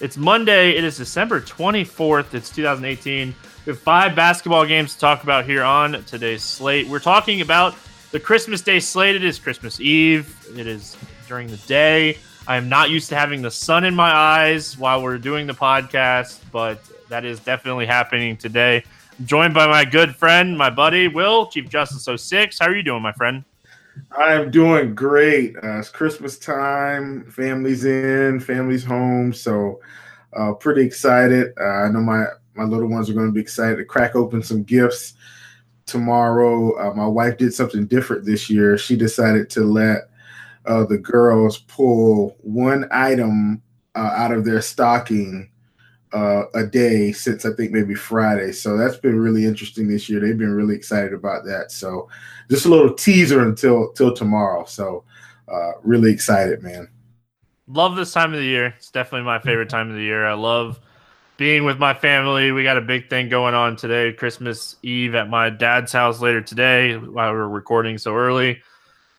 It's Monday. It is December 24th. It's 2018. We have five basketball games to talk about here on today's slate. We're talking about the Christmas Day slate. It is Christmas Eve. It is during the day. I am not used to having the sun in my eyes while we're doing the podcast, but that is definitely happening today. I'm joined by my good friend, my buddy, Will, Chief Justice 06. How are you doing, my friend? I'm doing great. Uh, it's Christmas time. Family's in, family's home. So, uh, pretty excited. Uh, I know my my little ones are going to be excited to crack open some gifts tomorrow. Uh, my wife did something different this year. She decided to let uh, the girls pull one item uh, out of their stocking uh, a day since I think maybe Friday. So that's been really interesting this year. They've been really excited about that. So just a little teaser until till tomorrow. So uh, really excited, man. Love this time of the year. It's definitely my favorite time of the year. I love being with my family. We got a big thing going on today, Christmas Eve at my dad's house later today while we're recording so early.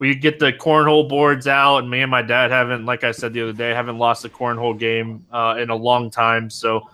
We get the cornhole boards out, and me and my dad haven't, like I said the other day, haven't lost a cornhole game uh, in a long time. So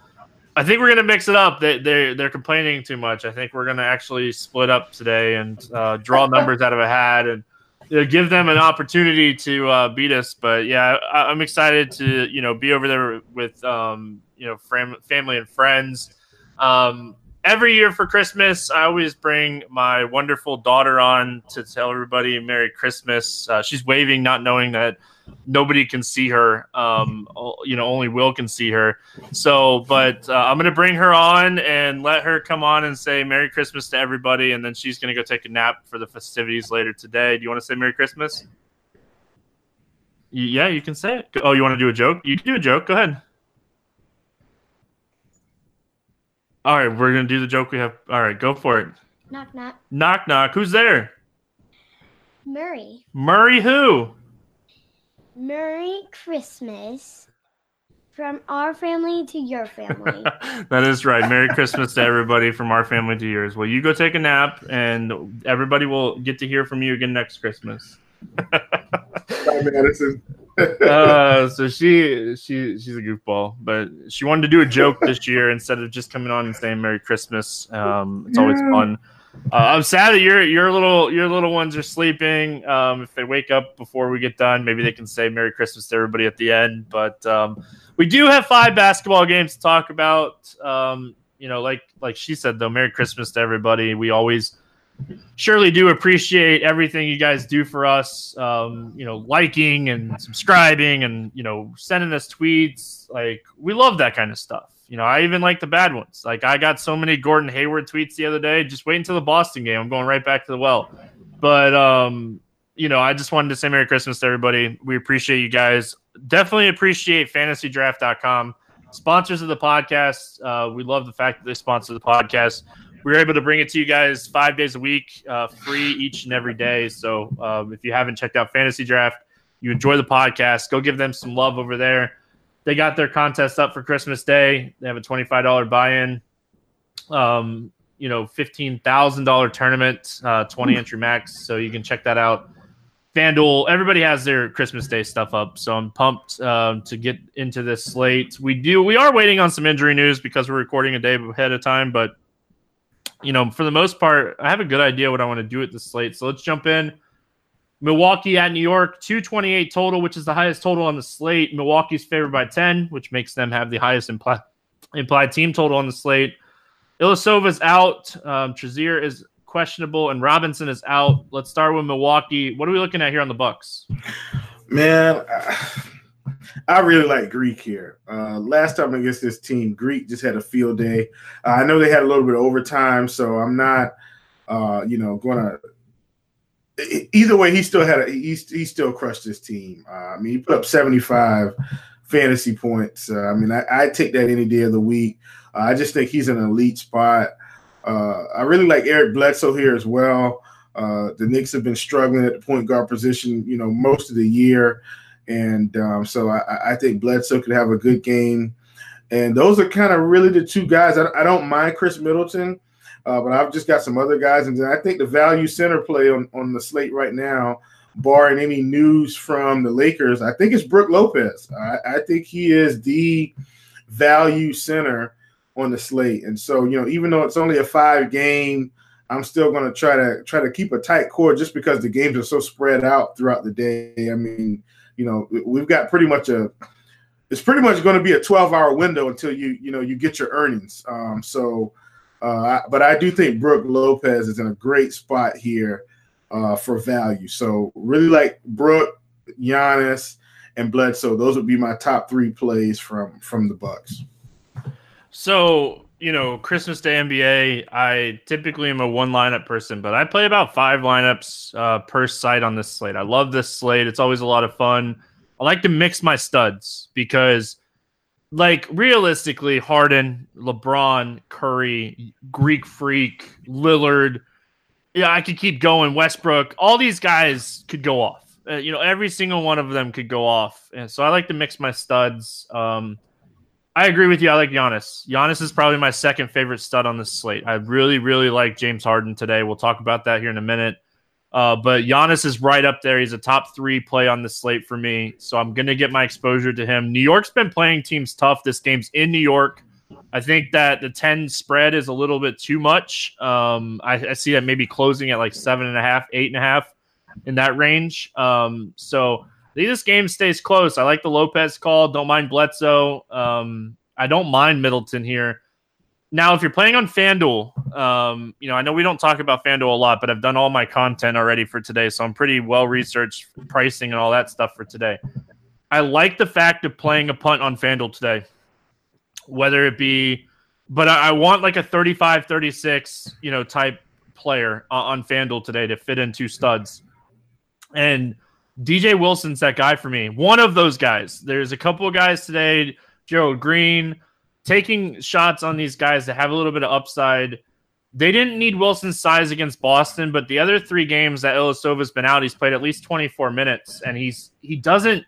I think we're gonna mix it up. They they they're complaining too much. I think we're gonna actually split up today and uh, draw numbers out of a hat and you know, give them an opportunity to uh, beat us. But yeah, I, am excited to you know be over there with um, you know fam- family and friends. Um, every year for Christmas, I always bring my wonderful daughter on to tell everybody Merry Christmas. Uh, she's waving, not knowing that nobody can see her. Um, you know, only Will can see her. So, but uh, I'm going to bring her on and let her come on and say Merry Christmas to everybody. And then she's going to go take a nap for the festivities later today. Do you want to say Merry Christmas? Yeah, you can say it. Oh, you want to do a joke? You can do a joke. Go ahead. All right, we're gonna do the joke we have. All right, go for it. Knock knock. Knock knock. Who's there? Murray. Murray who? Merry Christmas from our family to your family. that is right. Merry Christmas to everybody from our family to yours. Well, you go take a nap, and everybody will get to hear from you again next Christmas. Bye, Madison. Uh, so she she she's a goofball, but she wanted to do a joke this year instead of just coming on and saying Merry Christmas. Um, it's always fun. Uh, I'm sad that your your little your little ones are sleeping. Um, if they wake up before we get done, maybe they can say Merry Christmas to everybody at the end. But um, we do have five basketball games to talk about. Um, you know, like like she said though, Merry Christmas to everybody. We always surely do appreciate everything you guys do for us. Um, you know, liking and subscribing and, you know, sending us tweets. Like, we love that kind of stuff. You know, I even like the bad ones. Like, I got so many Gordon Hayward tweets the other day. Just wait until the Boston game. I'm going right back to the well. But, um, you know, I just wanted to say Merry Christmas to everybody. We appreciate you guys. Definitely appreciate fantasydraft.com. Sponsors of the podcast. Uh, we love the fact that they sponsor the podcast we were able to bring it to you guys five days a week, uh, free each and every day. So um, if you haven't checked out Fantasy Draft, you enjoy the podcast, go give them some love over there. They got their contest up for Christmas Day. They have a twenty-five dollar buy-in. Um, you know, fifteen thousand dollar tournament, uh, twenty entry max. So you can check that out. FanDuel, everybody has their Christmas Day stuff up, so I'm pumped um, to get into this slate. We do, we are waiting on some injury news because we're recording a day ahead of time, but you know, for the most part, I have a good idea what I want to do at the slate. So let's jump in. Milwaukee at New York, 228 total, which is the highest total on the slate. Milwaukee's favored by 10, which makes them have the highest implied, team total on the slate. Ilyasova's out. Um, is questionable, and Robinson is out. Let's start with Milwaukee. What are we looking at here on the Bucks? Man, I really like Greek here. Uh, last time against this team, Greek just had a field day. Uh, I know they had a little bit of overtime, so I'm not, uh, you know, going to. Either way, he still had a he, he still crushed his team. Uh, I mean, he put up 75 fantasy points. Uh, I mean, I, I take that any day of the week. Uh, I just think he's an elite spot. Uh, I really like Eric Bledsoe here as well. Uh, the Knicks have been struggling at the point guard position, you know, most of the year, and um, so I, I, think Bledsoe could have a good game. And those are kind of really the two guys. I, I don't mind Khris Middleton, uh, but I've just got some other guys, and I think the value center play on, on the slate right now, barring any news from the Lakers, I think it's Brook Lopez. I, I think he is the value center on the slate. And so, you know, even though it's only a five game, I'm still going to try to try to keep a tight core just because the games are so spread out throughout the day. I mean, you know, we've got pretty much a it's pretty much going to be a 12 hour window until you you know you get your earnings. Um, so, uh, but I do think Brook Lopez is in a great spot here uh, for value. So really like Brook, Giannis, and Bledsoe. Those would be my top three plays from from the Bucks. So, you know, Christmas Day NBA, I typically am a one lineup person, but I play about five lineups uh, per site on this slate. I love this slate. It's always a lot of fun. I like to mix my studs because, like, realistically, Harden, LeBron, Curry, Greek Freak, Lillard, yeah, I could keep going. Westbrook, all these guys could go off. Uh, you know, every single one of them could go off. And so I like to mix my studs. Um, I agree with you. I like Giannis. Giannis is probably my second favorite stud on this slate. I really, really like James Harden today. We'll talk about that here in a minute. Uh, but Giannis is right up there. He's a top three play on the slate for me. So I'm going to get my exposure to him. New York's been playing teams tough. This game's in New York. I think that the 10 spread is a little bit too much. Um, I, I, see that maybe closing at like seven and a half, eight and a half in that range. Um, so this game stays close. I like the Lopez call. Don't mind Bledsoe. Um, I don't mind Middleton here. Now, if you're playing on FanDuel, um, you know, I know we don't talk about FanDuel a lot, but I've done all my content already for today. So I'm pretty well researched pricing and all that stuff for today. I like the fact of playing a punt on FanDuel today, whether it be, but I, I want like a 35 36, you know, type player on, on FanDuel today to fit in two studs. And DJ Wilson's that guy for me. One of those guys. There's a couple of guys today, Gerald Green, taking shots on these guys that have a little bit of upside. They didn't need Wilson's size against Boston, but the other three games that Ilyasova's been out, he's played at least 24 minutes, and he's he doesn't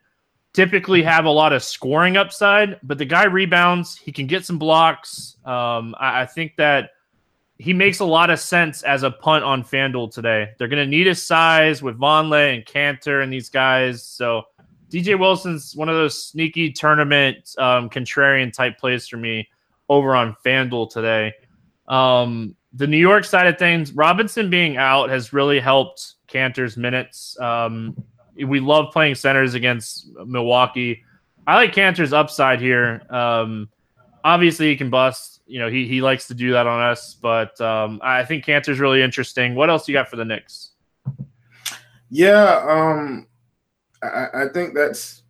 typically have a lot of scoring upside, but the guy rebounds. He can get some blocks. Um, I, I think that he makes a lot of sense as a punt on FanDuel today. They're going to need his size with Vonleh and Kanter and these guys. So DJ Wilson's one of those sneaky tournament um, contrarian type plays for me over on FanDuel today. Um, the New York side of things, Robinson being out has really helped Kanter's minutes. Um, we love playing centers against Milwaukee. I like Kanter's upside here. Um, obviously, he can bust you know, he he likes to do that on us. But um, I think Kanter's really interesting. What else you got for the Knicks? Yeah, um, I, I think that's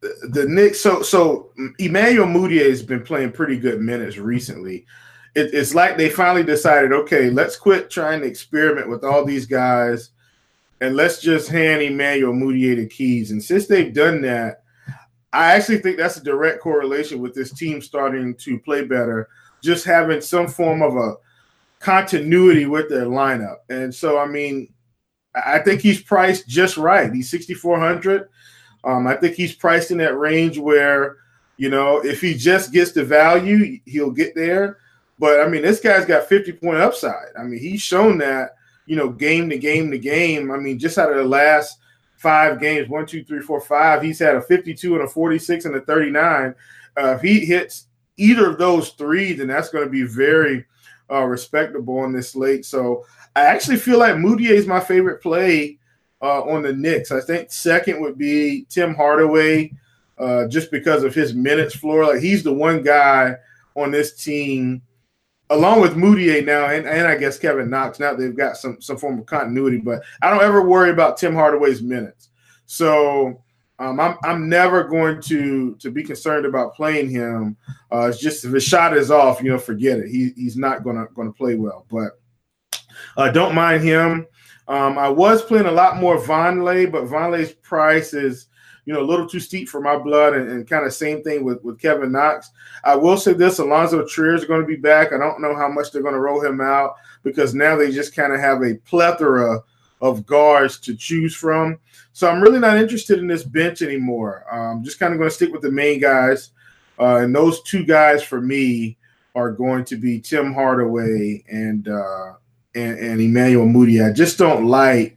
the, the Knicks. So so Emmanuel Mudiay has been playing pretty good minutes recently. It, it's like they finally decided, okay, let's quit trying to experiment with all these guys, and let's just hand Emmanuel Mudiay the keys. And since they've done that, I actually think that's a direct correlation with this team starting to play better just having some form of a continuity with their lineup. And so, I mean, I think he's priced just right. He's 6,400. Um, I think he's priced in that range where, you know, if he just gets the value, he'll get there. But I mean, this guy's got 50 point upside. I mean, he's shown that, you know, game to game to game. I mean, just out of the last five games one, two, three, four, five he's had a 52 and a 46 and a 39. Uh, if he hits either of those three, then that's going to be very uh, respectable on this slate. So I actually feel like Mudiay is my favorite play uh, on the Knicks. I think second would be Tim Hardaway, uh, just because of his minutes floor. Like he's the one guy on this team, along with Mudiay now, and, and I guess Kevin Knox. Now they've got some some form of continuity, but I don't ever worry about Tim Hardaway's minutes. So um, I'm I'm never going to to be concerned about playing him. Uh, it's just if his shot is off, you know, forget it. He he's not gonna gonna play well. But uh, don't mind him. Um, I was playing a lot more Vonleh, but Vonleh's price is you know, a little too steep for my blood, and, and kind of same thing with, with Kevin Knox. I will say this Alonzo Trier is going to be back. I don't know how much they're going to roll him out because now they just kind of have a plethora of guards to choose from. So I'm really not interested in this bench anymore. I'm just kind of going to stick with the main guys. Uh, and those two guys for me are going to be Tim Hardaway and uh, and, and Emmanuel Mudiay. I just don't like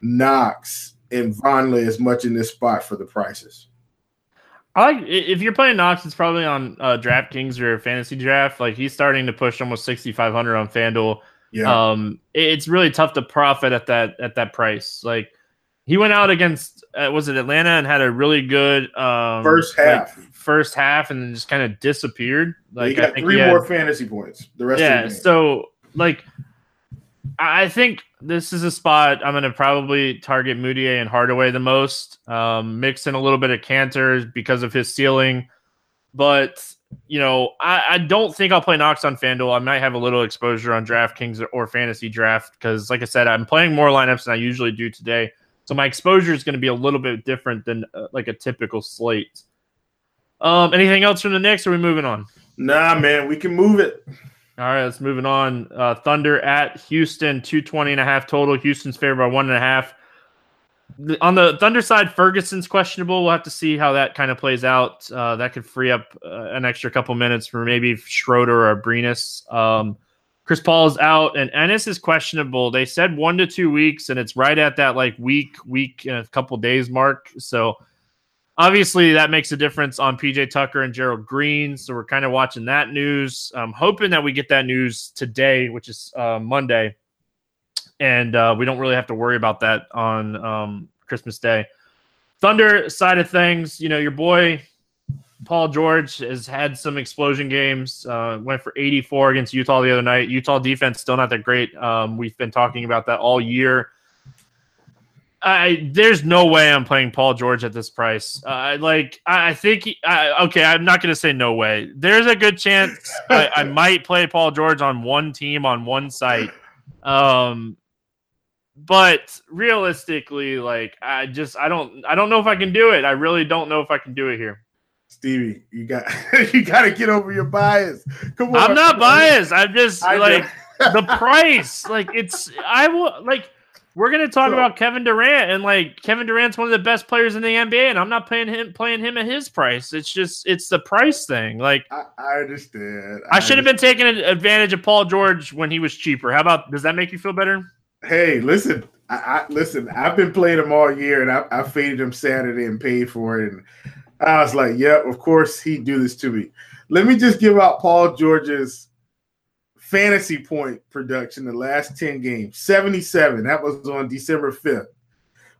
Knox and Vonleh as much in this spot for the prices. I like if you're playing Knox, it's probably on uh, DraftKings or fantasy draft. Like he's starting to push almost 6,500 on FanDuel. Yeah. Um, it's really tough to profit at that at that price. Like he went out against uh, was it Atlanta and had a really good um, first half, like, first half, and then just kind of disappeared. Like he got three more fantasy points. The rest, of yeah. so like I think this is a spot I'm going to probably target Mudiay and Hardaway the most. Um, mix in a little bit of Kanter because of his ceiling, but you know I, I, don't think I'll play Knox on Fanduel. I might have a little exposure on DraftKings or, or Fantasy Draft because, like I said, I'm playing more lineups than I usually do today, so my exposure is going to be a little bit different than uh, like a typical slate. Um, anything else from the Knicks? Or are we moving on? Nah, man, we can move it. All right, let's moving on. Uh, Thunder at Houston, 220 and a half total. Houston's favored by one and a half. On the Thunder side, Ferguson's questionable. We'll have to see how that kind of plays out. Uh, that could free up uh, an extra couple minutes for maybe Schroeder or Abrines. Um, Chris Paul is out, and Ennis is questionable. They said one to two weeks, and it's right at that like week, week and a couple days mark. So obviously that makes a difference on PJ Tucker and Gerald Green. So we're kind of watching that news. I'm hoping that we get that news today, which is uh, Monday, and uh, we don't really have to worry about that on um, Christmas Day. Thunder side of things, you know, your boy Paul George has had some explosion games. Uh, went for 84 against Utah the other night. Utah defense still not that great. Um, we've been talking about that all year. I there's no way I'm playing Paul George at this price. Uh, like I think I, okay, I'm not to say no way. There's a good chance I, I, might play Paul George on one team on one site. Um, but realistically, like I just I don't I don't know if I can do it. I really don't know if I can do it here. Stevie, you got you got to get over your bias. Come on, I'm not biased. I'm just I like the price. Like it's I will like we're gonna talk so, about Kevin Durant and like Kevin Durant's one of the best players in the NBA, and I'm not playing him playing him at his price. It's just it's the price thing. Like I, I understand. I, I should have been taking advantage of Paul George when he was cheaper. How about does that make you feel better? Hey, listen, I, I listen. I've been playing him all year, and I, I faded him Saturday and paid for it. And I was like, "Yep, yeah, of course he'd do this to me." Let me just give out Paul George's fantasy point production the last 10 games 77 that was on december 5th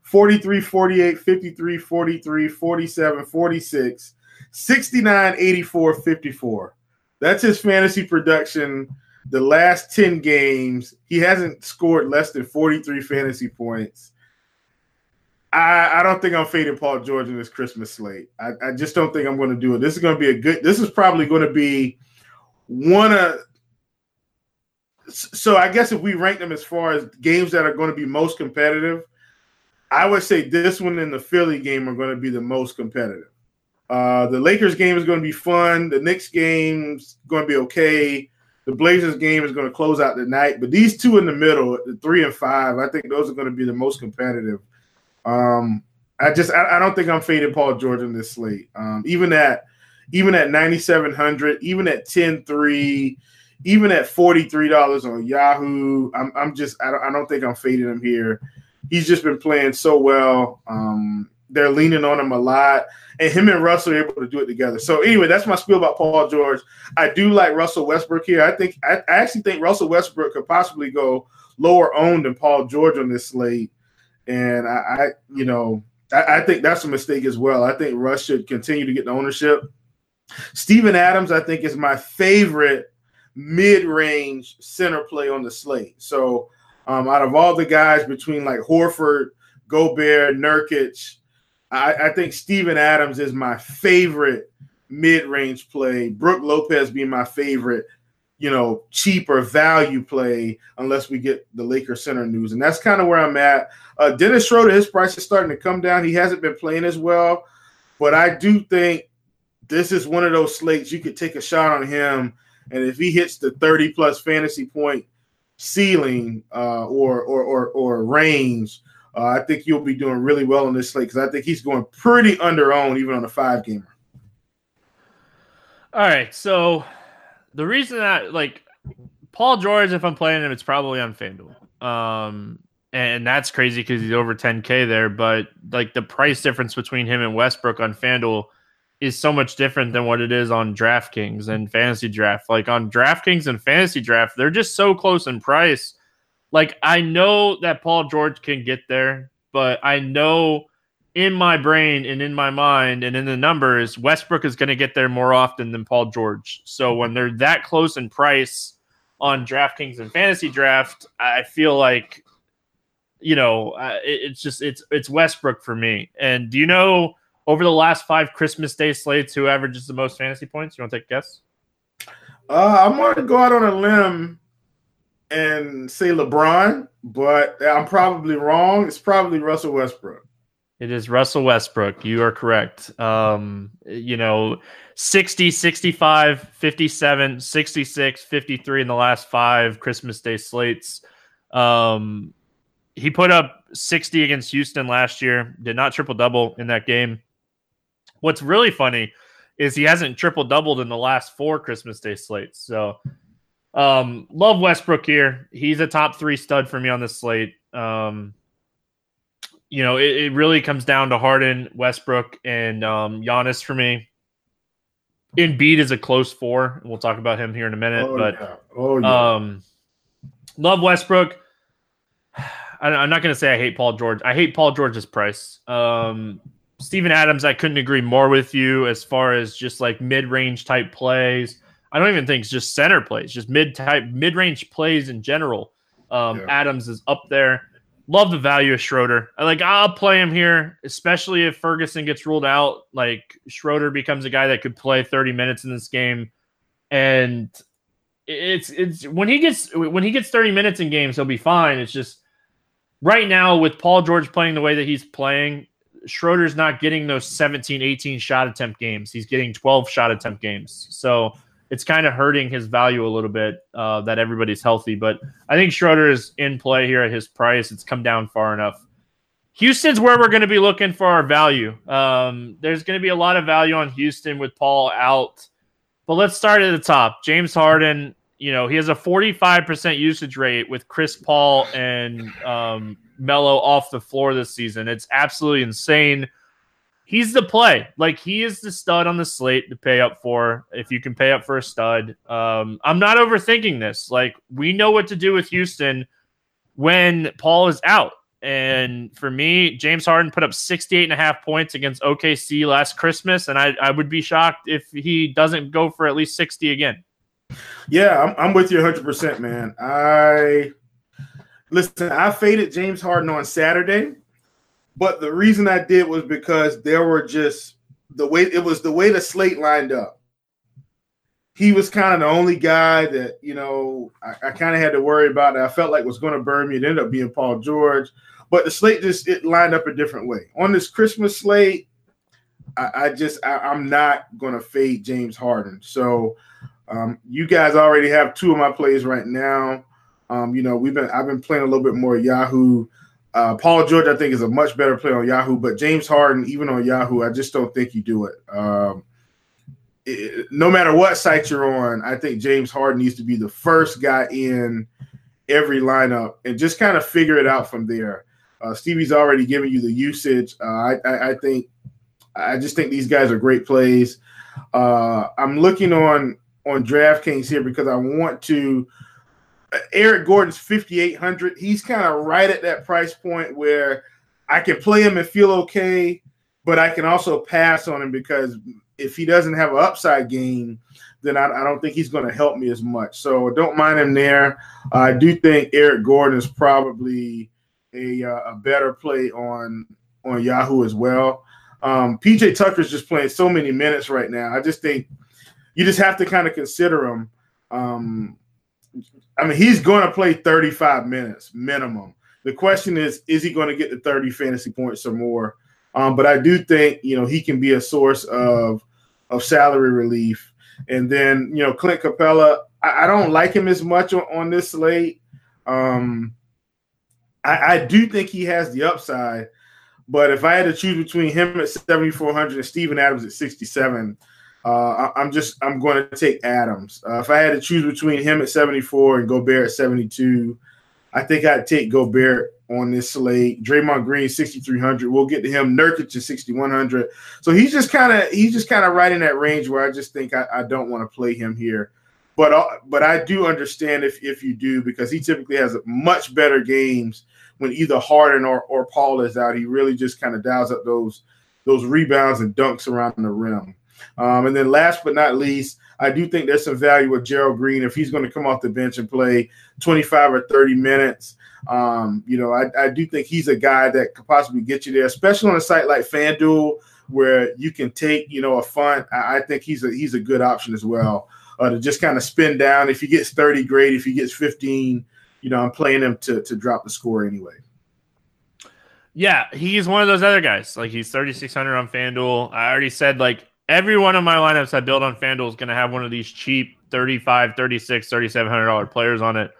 43 48 53 43 47 46 69 84 54 that's his fantasy production the last 10 games he hasn't scored less than 43 fantasy points I, I don't think I'm fading Paul George in this Christmas slate. I, I just don't think I'm going to do it. This is going to be a good. This is probably going to be one of so I guess if we rank them as far as games that are going to be most competitive, I would say this one and the Philly game are going to be the most competitive. Uh, the Lakers game is going to be fun. The Knicks game's going to be okay. The Blazers game is going to close out the night. But these two in the middle, the three and five, I think those are going to be the most competitive. Um, I just I, I, don't think I'm fading Paul George in this slate. Um, even at even at 9700, even at 10-3, even at forty three dollars on Yahoo, I'm I'm just I don't I don't think I'm fading him here. He's just been playing so well. Um, they're leaning on him a lot, and him and Russell are able to do it together. So anyway, that's my spiel about Paul George. I do like Russell Westbrook here. I think I, I actually think Russell Westbrook could possibly go lower owned than Paul George on this slate, and I, I you know I, I think that's a mistake as well. I think Russ should continue to get the ownership. Steven Adams, I think, is my favorite mid-range center play on the slate. So um, out of all the guys between like Horford, Gobert, Nurkic, I, I think Steven Adams is my favorite mid-range play. Brook Lopez being my favorite you know, cheaper value play unless we get the Lakers center news. And that's kind of where I'm at. Uh, Dennis Schroeder, his price is starting to come down. He hasn't been playing as well, but I do think this is one of those slates you could take a shot on him. And if he hits the 30 plus fantasy point ceiling uh, or, or, or, or range, uh, I think you'll be doing really well on this slate because I think he's going pretty under owned even on a five gamer. All right. So the reason that like Paul George, if I'm playing him, it's probably on FanDuel. Um, and that's crazy because he's over 10k there. But like the price difference between him and Westbrook on FanDuel is so much different than what it is on DraftKings and Fantasy Draft. Like on DraftKings and Fantasy Draft, they're just so close in price. Like I know that Paul George can get there, but I know in my brain and in my mind and in the numbers, Westbrook is going to get there more often than Paul George. So when they're that close in price on DraftKings and Fantasy Draft, I feel like you know it, it's just it's it's Westbrook for me. And do you know over the last five Christmas Day slates who averages the most fantasy points? You want to take a guess? Uh, I'm going to go out on a limb and say LeBron, but I'm probably wrong. It's probably Russell Westbrook. It is Russell Westbrook. You are correct. Um, you know, 60, 65, 57, 66, 53 in the last five Christmas Day slates. Um, he put up 60 against Houston last year, did not triple double in that game. What's really funny is he hasn't triple doubled in the last four Christmas Day slates. So, um, love Westbrook here. He's a top three stud for me on this slate. Um, you know, it, it, really comes down to Harden, Westbrook, and um, Giannis for me. Embiid is a close four, and we'll talk about him here in a minute. Oh, but yeah. Oh, yeah. Um, love Westbrook. I, am not going to say I hate Paul George. I hate Paul George's price. Um, Steven Adams, I couldn't agree more with you as far as just like mid range type plays. I don't even think it's just center plays, just mid type, mid range plays in general. Um, yeah. Adams is up there. Love the value of Schroeder. I like I'll play him here, especially if Ferguson gets ruled out. Like Schroeder becomes a guy that could play 30 minutes in this game. And it's it's when he gets when he gets 30 minutes in games, he'll be fine. It's just right now with Paul George playing the way that he's playing, Schroeder's not getting those 17, 18 shot attempt games. He's getting 12 shot attempt games. So it's kind of hurting his value a little bit uh, that everybody's healthy. But I think Schroeder is in play here at his price. It's come down far enough. Houston's where we're going to be looking for our value. Um, there's going to be a lot of value on Houston with Paul out. But let's start at the top. James Harden, you know, he has a 45% usage rate with Chris Paul and um, Melo off the floor this season. It's absolutely insane he's the play. Like he is the stud on the slate to pay up for. If you can pay up for a stud, um, I'm not overthinking this. Like we know what to do with Houston when Paul is out. And for me, James Harden put up 68 and a half points against OKC last Christmas. And I, I would be shocked if he doesn't go for at least 60 again. Yeah, I'm, I'm with you 100%, man. I listen, I faded James Harden on Saturday but the reason I did was because there were just the way it was the way the slate lined up. He was kind of the only guy that, you know, I, I kind of had to worry about that I felt like was going to burn me. It ended up being Paul George. But the slate just it lined up a different way. On this Christmas slate, I, I just I, am not gonna fade James Harden. So um, you guys already have two of my plays right now. Um, you know, we've been I've been playing a little bit more Yahoo uh, Paul George, I think, is a much better player on Yahoo, but James Harden, even on Yahoo, I just don't think you do it. Um, it, no matter what site you're on, I think James Harden needs to be the first guy in every lineup and just kind of figure it out from there. Uh, Stevie's already given you the usage. Uh, I, I, I, think, I just think these guys are great plays. Uh, I'm looking on on DraftKings here because I want to Eric Gordon's 5,800. He's kind of right at that price point where I can play him and feel okay, but I can also pass on him because if he doesn't have an upside game, then I, I don't think he's going to help me as much. So don't mind him there. I do think Eric Gordon is probably a, uh, a better play on on Yahoo as well. Um, PJ Tucker's just playing so many minutes right now. I just think you just have to kind of consider him. Um, I mean, he's going to play 35 minutes minimum. The question is, is he going to get the 30 fantasy points or more? Um, but I do think you know he can be a source of of salary relief. And then you know Clint Capela, I, I don't like him as much on, on this slate. Um, I, I, do think he has the upside, but if I had to choose between him at 7,400 and Steven Adams at 67, uh, I, am just I'm going to take Adams. Uh, if I had to choose between him at 74 and Gobert at 72, I think I'd take Gobert on this slate. Draymond Green 6300. We'll get to him. Nurkic to 6100. So he's just kind of he's just kind of right in that range where I just think I, I don't want to play him here. But uh, but I do understand if if you do because he typically has much better games when either Harden or, or Paul is out. He really just kind of dials up those those rebounds and dunks around the rim. Um, and then last but not least, I do think there's some value with Gerald Green if he's going to come off the bench and play 25 or 30 minutes. Um, you know, I, I do think he's a guy that could possibly get you there, especially on a site like FanDuel where you can take, you know, a fun. I, I think he's a he's a good option as well. Uh, to just kind of spin down. If he gets 30, great. If he gets 15, you know, I'm playing him to to drop the score anyway. Yeah, he's one of those other guys. Like he's 3600 on FanDuel. I already said like every one of my lineups I build on FanDuel is going to have one of these cheap 35, 36, 3700 dollar players on it.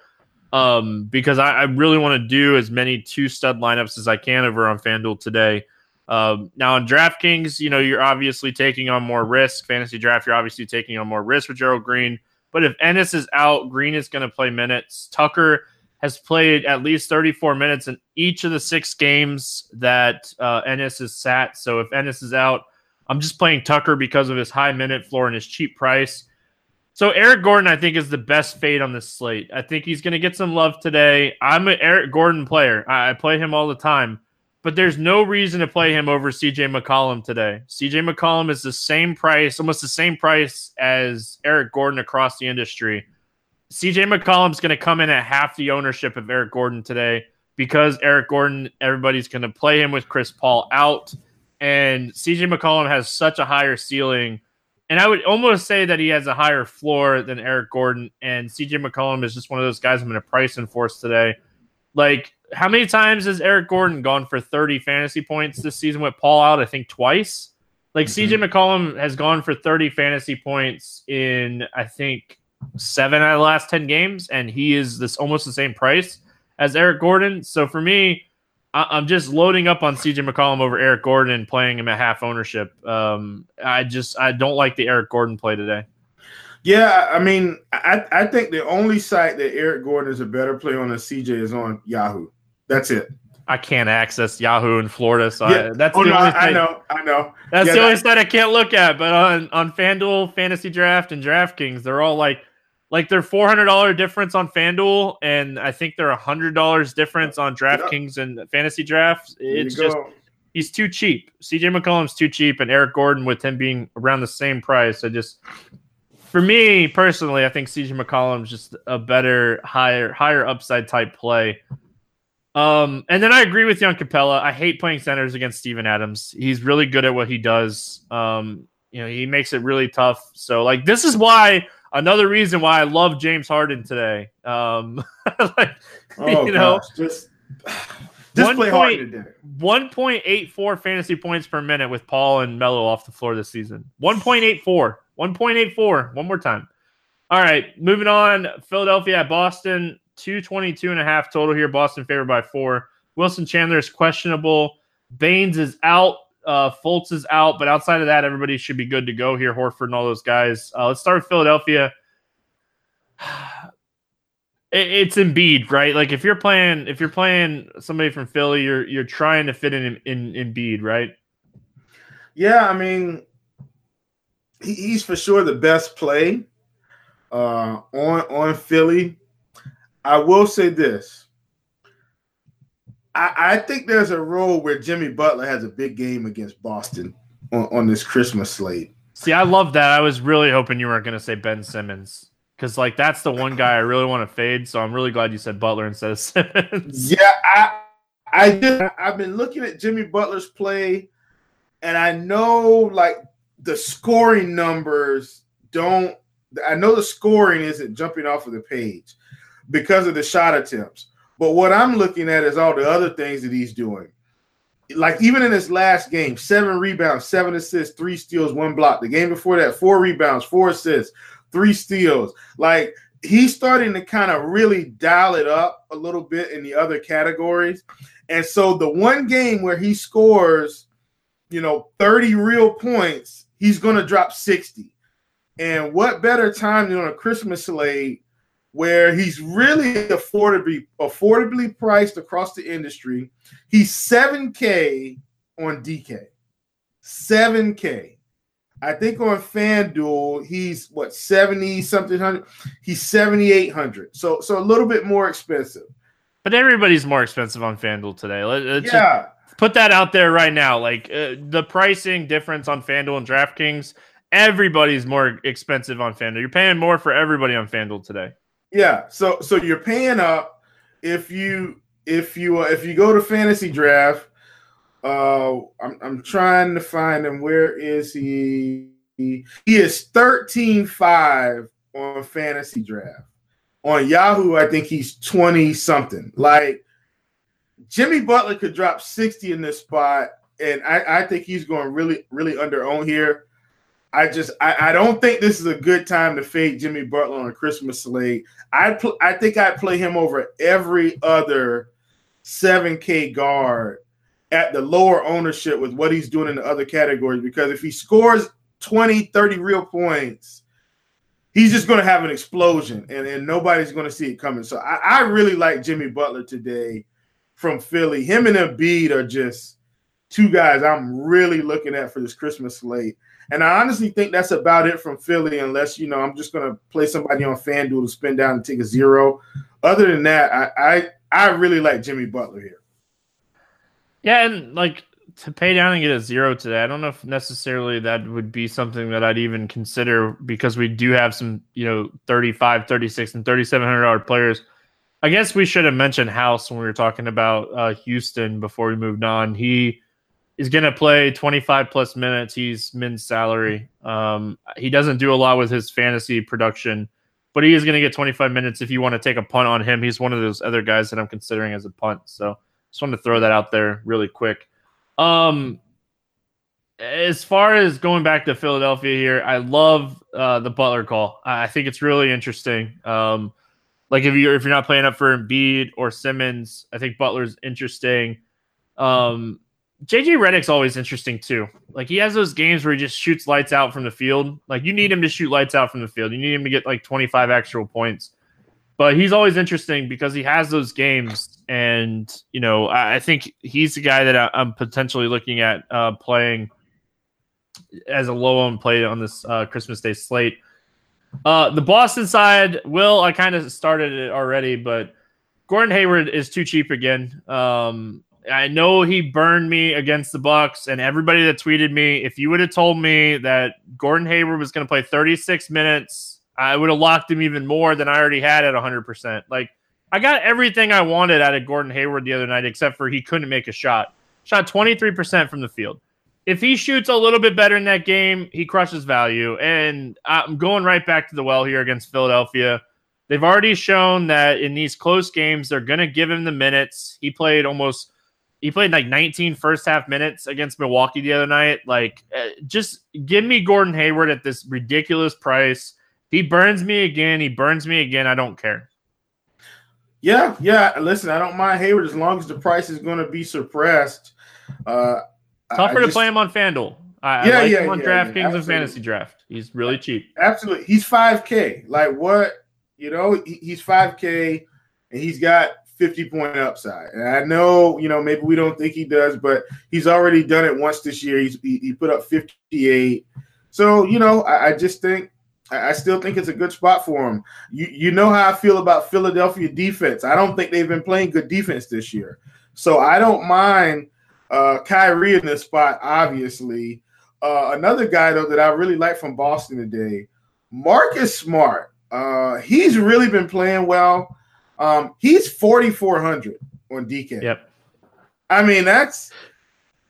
Um, because I, I really want to do as many two stud lineups as I can over on FanDuel today. Um, now on DraftKings, you know, you're obviously taking on more risk. Fantasy draft, you're obviously taking on more risk with Gerald Green. But if Ennis is out, Green is going to play minutes. Tucker has played at least 34 minutes in each of the six games that uh, Ennis is sat. So if Ennis is out, I'm just playing Tucker because of his high minute floor and his cheap price. So Eric Gordon, I think, is the best fade on this slate. I think he's going to get some love today. I'm an Eric Gordon player. I play him all the time, but there's no reason to play him over CJ McCollum today. CJ McCollum is the same price, almost the same price as Eric Gordon across the industry. CJ McCollum's going to come in at half the ownership of Eric Gordon today because Eric Gordon, everybody's going to play him with Chris Paul out. And CJ McCollum has such a higher ceiling. And I would almost say that he has a higher floor than Eric Gordon. And CJ McCollum is just one of those guys I'm going to price enforce today. Like, how many times has Eric Gordon gone for 30 fantasy points this season with Paul out? I think twice. Like, mm-hmm. CJ McCollum has gone for 30 fantasy points in, I think, seven out of the last 10 games, and he is this almost the same price as Eric Gordon. So for me, I, am just loading up on CJ McCollum over Eric Gordon and playing him at half ownership. Um, I just I don't like the Eric Gordon play today. Yeah, I mean, I, I think the only site that Eric Gordon is a better play on than CJ is on Yahoo. That's it. I can't access Yahoo in Florida, so yeah. I, that's oh, the no, only thing. I know, I know. That's yeah, the only site I can't look at. But on on FanDuel, Fantasy Draft, and DraftKings, they're all like like they're four hundred dollar difference on FanDuel, and I think they're hundred dollars difference on DraftKings and Fantasy Drafts. It's just he's too cheap. CJ McCollum's too cheap, and Eric Gordon with him being around the same price. I just for me personally, I think CJ McCollum's just a better, higher, higher upside type play. Um, and then I agree with you on Capela. I hate playing centers against Steven Adams. He's really good at what he does. Um, you know, he makes it really tough. So like this is why another reason why I love James Harden today. Um, like, oh, you know, gosh. just just play hard today. One point eight four fantasy points per minute with Paul and Melo off the floor this season. One point eight four. One point eight four. One more time. All right, moving on. Philadelphia at Boston. 222 and a half total here. Boston favored by four. Wilson Chandler is questionable. Baynes is out. Uh, Fultz is out, but outside of that, everybody should be good to go here. Horford and all those guys. Uh, let's start with Philadelphia. it's Embiid, right? Like if you're playing, if you're playing somebody from Philly, you're you're trying to fit in in, in Embiid, right? Yeah, I mean, he, he's for sure the best play uh, on on Philly. I will say this. I, I, think there's a role where Jimmy Butler has a big game against Boston on, on this Christmas slate. See, I love that. I was really hoping you weren't going to say Ben Simmons because, like, that's the one guy I really want to fade. So I'm really glad you said Butler instead of Simmons. Yeah, I, I did. I've been looking at Jimmy Butler's play, and I know like the scoring numbers don't I know the scoring isn't jumping off of the page because of the shot attempts. But what I'm looking at is all the other things that he's doing. Like even in his last game, seven rebounds, seven assists, three steals, one block. The game before that, four rebounds, four assists, three steals. Like he's starting to kind of really dial it up a little bit in the other categories. And so the one game where he scores, you know, 30 real points, he's going to drop 60. And what better time than on a Christmas slate where he's really affordably affordably priced across the industry. He's 7K on DK. 7K. I think on FanDuel, he's what 70 something hundred. He's 7,800. So so a little bit more expensive. But everybody's more expensive on FanDuel today. Let's yeah. put that out there right now. Like uh, the pricing difference on FanDuel and DraftKings, everybody's more expensive on FanDuel. You're paying more for everybody on FanDuel today. Yeah. So so you're paying up if you if you uh, if you go to fantasy draft. Uh, I'm I'm trying to find him. Where is he? He is 13-5 on fantasy draft. On Yahoo, I think he's 20 something. Like Jimmy Butler could drop 60 in this spot, and I, I think he's going really, really under own here. I just I, I don't think this is a good time to fade Jimmy Butler on a Christmas slate. I pl- I think I'd play him over every other 7K guard at the lower ownership with what he's doing in the other categories because if he scores 20, 30 real points, he's just going to have an explosion and, and nobody's going to see it coming. So I, I really like Jimmy Butler today from Philly. Him and Embiid are just two guys I'm really looking at for this Christmas slate. And I honestly think that's about it from Philly, unless you know I'm just gonna play somebody on FanDuel to spin down and take a zero. Other than that, I I, I really like Jimmy Butler here. Yeah, and like to pay down and get a zero today, I don't know if necessarily that would be something that I'd even consider because we do have some, you know, 35, 36, and $3,700 players. I guess we should have mentioned House when we were talking about uh, Houston before we moved on. He is going to play 25 plus minutes. He's min salary. Um, he doesn't do a lot with his fantasy production, but he is going to get 25 minutes if you want to take a punt on him. He's one of those other guys that I'm considering as a punt. So just wanted to throw that out there really quick. Um, as far as going back to Philadelphia here, I love uh, the Butler call. I think it's really interesting. Um, like if you're if you're not playing up for Embiid or Simmons, I think Butler's interesting. Um, JJ Redick's always interesting too. Like he has those games where he just shoots lights out from the field. Like you need him to shoot lights out from the field. You need him to get like 25 actual points. But he's always interesting because he has those games, and you know I, I think he's the guy that I, am potentially looking at uh, playing as a low on play on this uh, Christmas Day slate. Uh, the Boston side, Will, I kind of started it already, but Gordon Hayward is too cheap again. Um, I know he burned me against the Bucks, and everybody that tweeted me, if you would have told me that Gordon Hayward was going to play 36 minutes, I would have locked him even more than I already had at 100%. Like I got everything I wanted out of Gordon Hayward the other night, except for he couldn't make a shot. Shot 23% from the field. If he shoots a little bit better in that game, he crushes value. And I'm going right back to the well here against Philadelphia. They've already shown that in these close games, they're going to give him the minutes. He played almost he played like 19 first half minutes against Milwaukee the other night. Like, uh, just give me Gordon Hayward at this ridiculous price. He burns me again. He burns me again. I don't care. Yeah, yeah. Listen, I don't mind Hayward as long as the price is going to be suppressed. Uh, Tougher just, to play him on FanDuel. I, yeah, I like yeah, him on yeah, DraftKings yeah, and Fantasy Draft. He's really cheap. Absolutely. He's 5K. Like, what? You know, he's 5K and he's got 50 point upside. And I know, you know, maybe we don't think he does, but he's already done it once this year. He's, he, he put up 58. So, you know, I, I just think, I, I still think it's a good spot for him. You, you know how I feel about Philadelphia defense. I don't think they've been playing good defense this year. So I don't mind uh, Kyrie in this spot, obviously. Uh, another guy, though, that I really like from Boston today, Marcus Smart. Uh, he's really been playing well. Um, he's 4,400 on DK. Yep. I mean, that's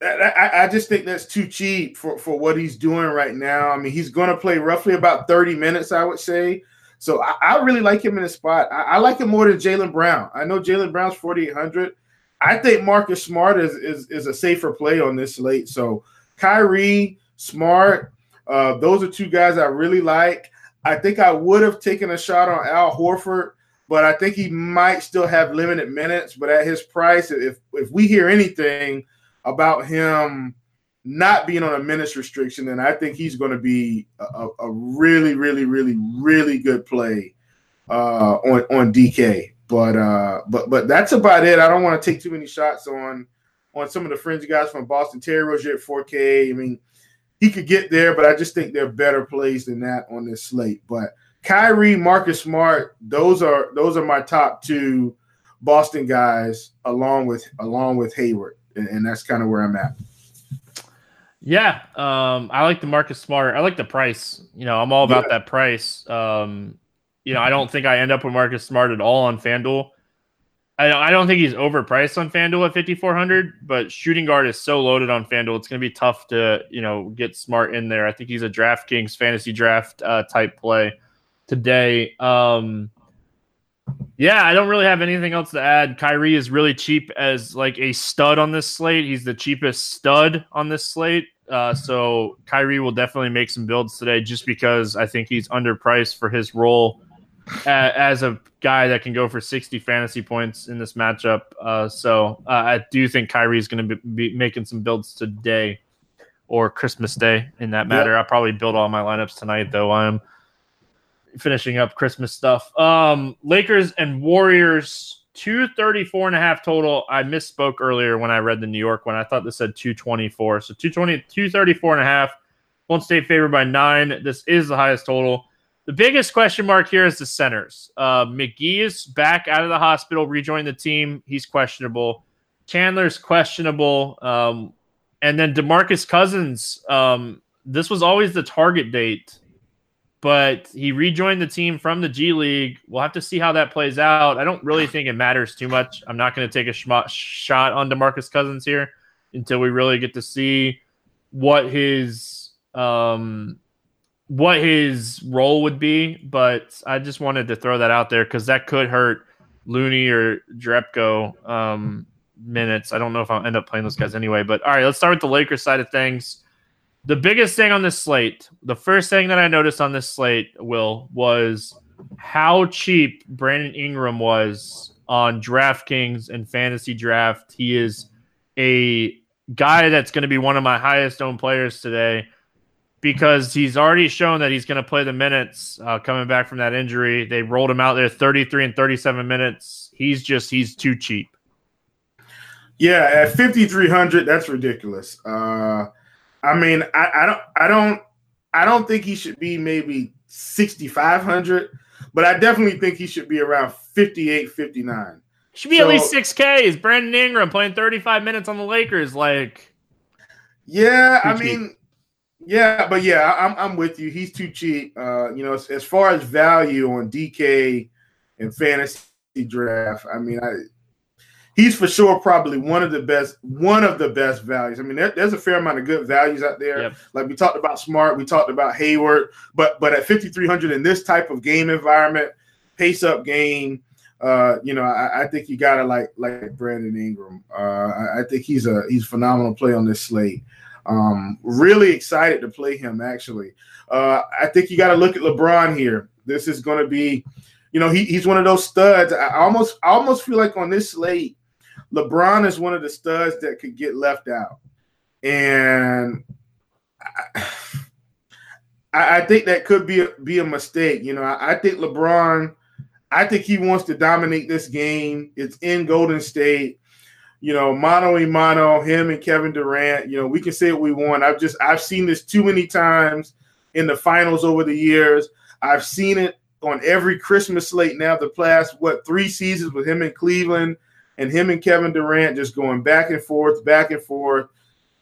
I, I, just think that's too cheap for, for what he's doing right now. I mean, he's going to play roughly about 30 minutes, I would say. So I, I really like him in the spot. I, I like him more than Jaylen Brown. I know Jaylen Brown's 4,800. I think Marcus Smart is, is, is a safer play on this slate. So Kyrie, Smart, uh, those are two guys I really like. I think I would have taken a shot on Al Horford, but I think he might still have limited minutes. But at his price, if if we hear anything – about him not being on a minutes restriction, then I think he's going to be a, a, really, really, really, really good play uh, on on DK. But uh, but but that's about it. I don't want to take too many shots on on some of the fringe guys from Boston. Terry Rozier at 4K. I mean, he could get there, but I just think there are better plays than that on this slate. But Kyrie, Marcus Smart, those are those are my top two Boston guys, along with along with Hayward and, and that's kind of where I'm at. Yeah, um, I like the Marcus Smart. I like the price. You know, I'm all about yeah. that price. Um, you know, I don't think I end up with Marcus Smart at all on FanDuel. I don't, I don't think he's overpriced on FanDuel at 5400, but shooting guard is so loaded on FanDuel, it's going to be tough to you know get Smart in there. I think he's a DraftKings fantasy draft uh, type play today. Um, yeah, I don't really have anything else to add. Kyrie is really cheap as like a stud on this slate. He's the cheapest stud on this slate. Uh, so Kyrie will definitely make some builds today just because I think he's underpriced for his role as a guy that can go for 60 fantasy points in this matchup. Uh, so uh, I do think Kyrie is going to be, be, making some builds today or Christmas Day in that matter. Yep. I'll probably build all my lineups tonight, though. I'm finishing up Christmas stuff. Um, Lakers and Warriors 234 and a half total. I misspoke earlier when I read the New York one. I thought this said 224. So 220, 234 and a half. Won't stay favored by nine. This is the highest total. The biggest question mark here is the centers. Uh, McGee is back out of the hospital, rejoined the team. He's questionable. Chandler's questionable. Um, and then Demarcus Cousins. Um, this was always the target date but he rejoined the team from the G League. We'll have to see how that plays out. I don't really think it matters too much. I'm not going to take a sh- shot on DeMarcus Cousins here until we really get to see what his um what his role would be. But I just wanted to throw that out there because that could hurt Looney or Jerebko um, minutes. I don't know if I'll end up playing those guys anyway. But all right, let's start with the Lakers side of things the biggest thing on this slate, the first thing that I noticed on this slate, Will, was how cheap Brandon Ingram was on DraftKings and Fantasy Draft. He is a guy that's going to be one of my highest owned players today because he's already shown that he's going to play the minutes uh, coming back from that injury. They rolled him out there 33 and 37 minutes. He's just, he's too cheap. Yeah, at 5,300, that's ridiculous. Uh, I mean, I, I don't, I don't, I don't think he should be maybe 6,500, but I definitely think he should be around 58, 59. Should be so, at least 6K. Is Brandon Ingram playing 35 minutes on the Lakers? Like, yeah, I mean, yeah, but yeah, I'm, I'm with you. He's too cheap. Uh, you know, as, as far as value on DK and fantasy draft, I mean, I he's for sure probably one of the best one of the best values. I mean, there, there's a fair amount of good values out there. Yep. Like we talked about Smart, we talked about Hayward, but but at 5300 in this type of game environment, pace up game, uh, you know, I, I, think you gotta like like Brandon Ingram. Uh, I, I, think he's a he's a phenomenal play on this slate. Um, really excited to play him. Actually, uh, I think you got to look at LeBron here. This is going to be, you know, he, he's one of those studs. I almost I almost feel like on this slate LeBron is one of the studs that could get left out. And I, I think that could be a, be a mistake. You know, I, I think LeBron, I think he wants to dominate this game. It's in Golden State. You know, mano a mano, him and Kevin Durant. You know, we can say what we want. I've just I've seen this too many times in the finals over the years. I've seen it on every Christmas slate now. The past what three seasons with him in Cleveland and him and Kevin Durant just going back and forth, back and forth,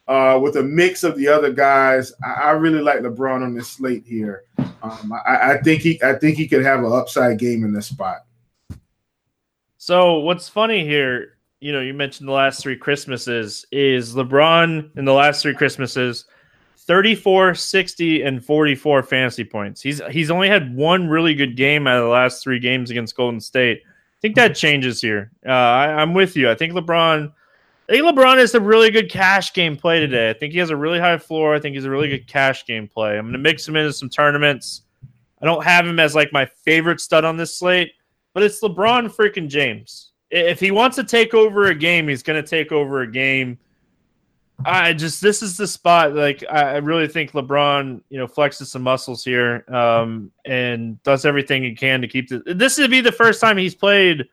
uh, with a mix of the other guys. I, I really like LeBron on this slate here. Um, I, I, think he, I think he could have an upside game in this spot. So what's funny here? you know, you mentioned the last three Christmases is LeBron in the last three Christmases 34, 60 and 44 fantasy points. He's he's only had one really good game out of the last 3 games against Golden State. I think that changes here. Uh, I, I'm with you. I think LeBron I think LeBron is a really good cash game play today. I think he has a really high floor. I think he's a really good cash game play. I'm going to mix him into some tournaments. I don't have him as like my favorite stud on this slate, but it's LeBron freaking James. If he wants to take over a game, he's going to take over a game. I just this is the spot. Like I really think LeBron, you know, flexes some muscles here um, and does everything he can to keep the. This would be the first time he's played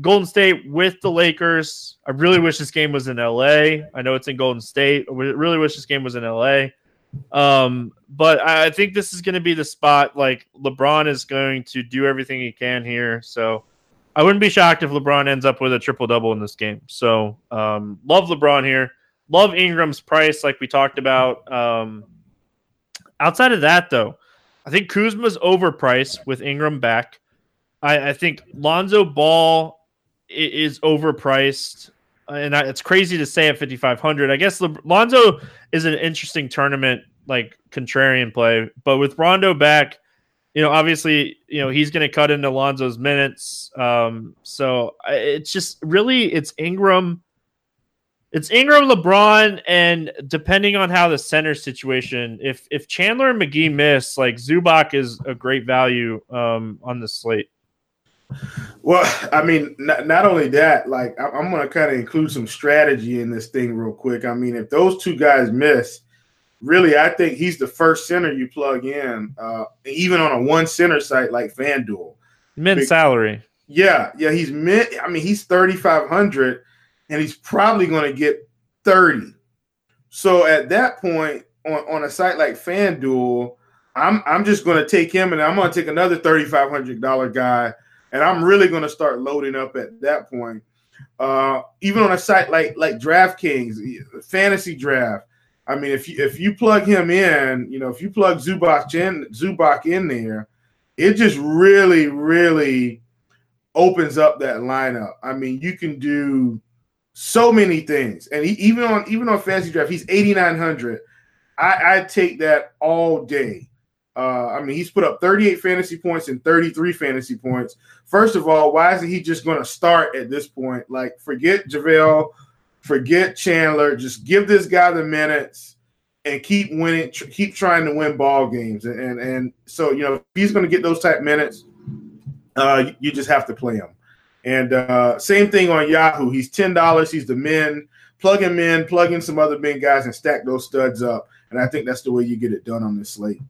Golden State with the Lakers. I really wish this game was in LA. I know it's in Golden State. I really wish this game was in LA. Um, but I think this is going to be the spot. Like LeBron is going to do everything he can here. So I wouldn't be shocked if LeBron ends up with a triple double in this game. So um, love LeBron here. Love Ingram's price, like we talked about. Um, outside of that, though, I think Kuzma's overpriced with Ingram back. I, I think Lonzo Ball is overpriced, and it's crazy to say at 5500. I guess Le- Lonzo is an interesting tournament like contrarian play, but with Rondo back, you know, obviously, you know, he's going to cut into Lonzo's minutes. Um, so it's just really it's Ingram. It's Ingram, LeBron, and depending on how the center situation, if if Chandler and McGee miss, like Zubac is a great value um, on the slate. Well, I mean, not, not only that, like I, am going to kind of include some strategy in this thing real quick. I mean, if those two guys miss, really, I think he's the first center you plug in, uh, even on a one center site like FanDuel. Min salary. Yeah, yeah, he's mid. I mean, he's 3,500, and he's probably going to get 30. So at that point, on, on a site like FanDuel, I'm I'm just going to take him, and I'm going to take another $3,500 guy and I'm really going to start loading up at that point. Uh, even on a site like like DraftKings, fantasy draft. I mean, if you if you plug him in, you know, if you plug Zubac in Zubac in there, it just really, really opens up that lineup. I mean, you can do so many things, and he, even on even on fantasy draft, he's eighty nine hundred. I I take that all day. Uh, I mean, he's put up 38 fantasy points and 33 fantasy points. First of all, why isn't he just going to start at this point? Like, forget JaVale, forget Chandler. Just give this guy the minutes and keep winning, tr- keep trying to win ball games. And and, and so you know, if he's going to get those type minutes, uh, you, you, just have to play him. And uh, same thing on Yahoo. He's ten dollars. He's the men. Plug him in, plug in some other men guys, and stack those studs up. And I think that's the way you get it done on this slate.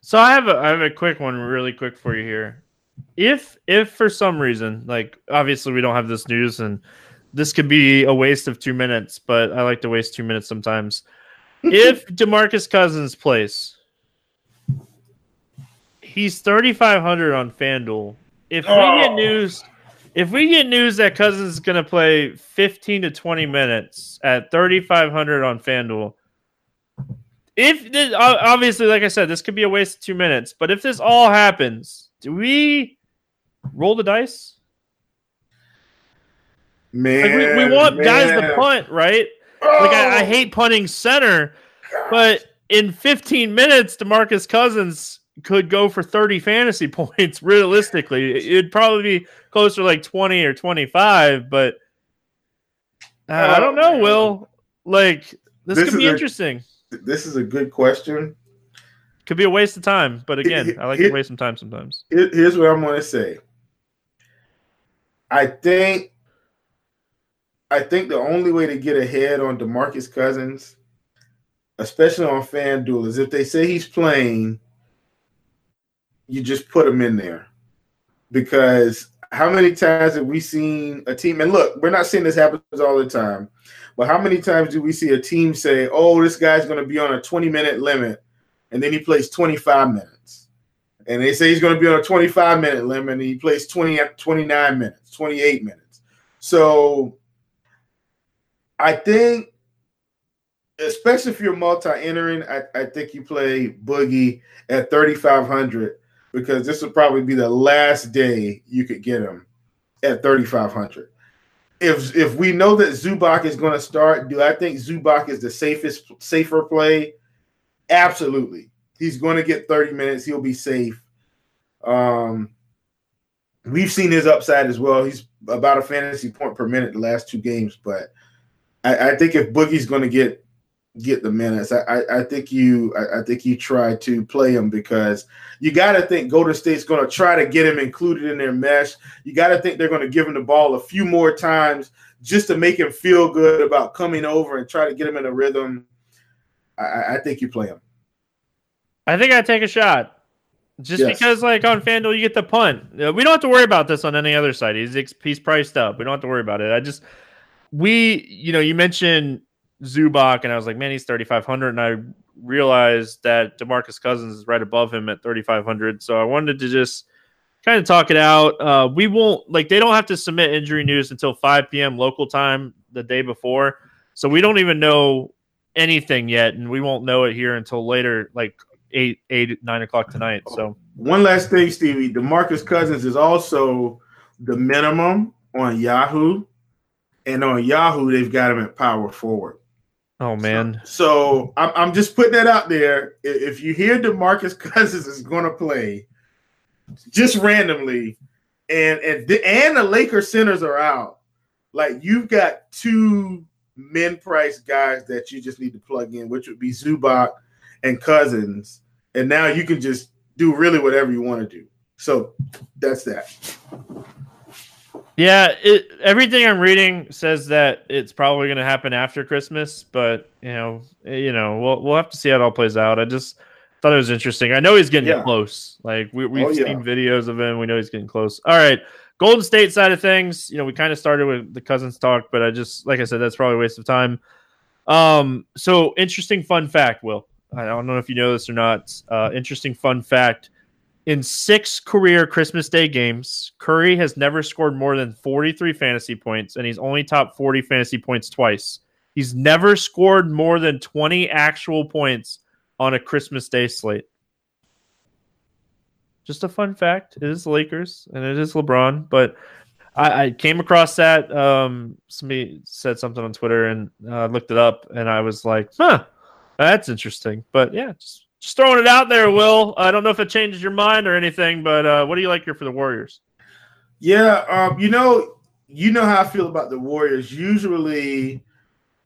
So I have a I have a quick one, really quick for you here. If if for some reason, like obviously we don't have this news, and this could be a waste of two minutes, but I like to waste two minutes sometimes. if Demarcus Cousins plays, he's thirty five hundred on FanDuel. If we oh. get news, if we get news that Cousins is going to play fifteen to twenty minutes at thirty five hundred on FanDuel if this, obviously, like I said, this could be a waste of two minutes, but if this all happens, do we roll the dice? Man, like we, we, want man. guys to punt, right? Oh. Like I, I, oh. hate punting center, but in 15 minutes, Demarcus Cousins could go for 30 fantasy points. Realistically, it'd probably be closer to like 20 or 25, but uh, I don't know. Will like this, this could be a, interesting this is a good question. Could be a waste of time, but again, I like to waste some time sometimes. Here's what I'm going to say. I think, I think the only way to get ahead on Demarcus Cousins, especially on FanDuel, is if they say he's playing, you just put them in there, because how many times have we seen a team? And look, we're not seeing this happens all the time, but how many times do we see a team say, "Oh, this guy's going to be on a 20 minute limit," and then he plays 25 minutes, and they say he's going to be on a 25 minute limit, and he plays 20, 29 minutes, 28 minutes. So, I think, especially if you're multi-entering, I, I think you play Boogie at 3,500 because this would probably be the last day you could get him at 3,500. if if we know that Zubac is going to start, do I think Zubac is the safest safer play? Absolutely. He's going to get 30 minutes. He'll be safe. Um, we've seen his upside as well. He's about a fantasy point per minute the last two games, but I, I think if Boogie's going to get get the minutes, I, I, I think you I, I, think you try to play him because you got to think Golden State's going to try to get him included in their mesh. You got to think they're going to give him the ball a few more times just to make him feel good about coming over and try to get him in a rhythm. I, I think you play him. I think I take a shot. Just yes. because, like on FanDuel, you get the punt. We don't have to worry about this on any other side. He's he's priced up. We don't have to worry about it. I just we, you know, you mentioned Zubac, and I was like, man, he's thirty five hundred, and I realized that Demarcus Cousins is right above him at thirty five hundred. So I wanted to just kind of talk it out. Uh, we won't like they don't have to submit injury news until five p.m. local time the day before, so we don't even know anything yet, and we won't know it here until later, like eight, eight, nine o'clock tonight. So one last thing, Stevie, Demarcus Cousins is also the minimum on Yahoo, and on Yahoo they've got him at power forward. Oh man! So, so I'm, I'm just putting that out there. If you hear Demarcus Cousins is going to play, just randomly, and and the, and the Lakers centers are out, like you've got two min price guys that you just need to plug in, which would be Zubac and Cousins and now you can just do really whatever you want to do. So that's that. Yeah, it, everything I'm reading says that it's probably going to happen after Christmas, but you know, you know, we'll we'll have to see how it all plays out. I just thought it was interesting. I know he's getting yeah. close. Like we, we've oh, seen yeah. videos of him. We know he's getting close. All right, Golden State side of things. You know, we kind of started with the Cousins talk, but I just like I said, that's probably a waste of time. Um, so interesting fun fact, Will. I don't know if you know this or not. Uh, interesting fun fact. In six career Christmas Day games, Curry has never scored more than 43 fantasy points, and he's only top 40 fantasy points twice. He's never scored more than 20 actual points on a Christmas Day slate. Just a fun fact. It is Lakers and it is LeBron, but I, I came across that. Um, somebody said something on Twitter and uh, looked it up, and I was like, huh that's interesting. But yeah, just, just throwing it out there, Will. I don't know if it changes your mind or anything, but uh, what do you like here for the Warriors? Yeah, um, you know, you know how I feel about the Warriors. Usually,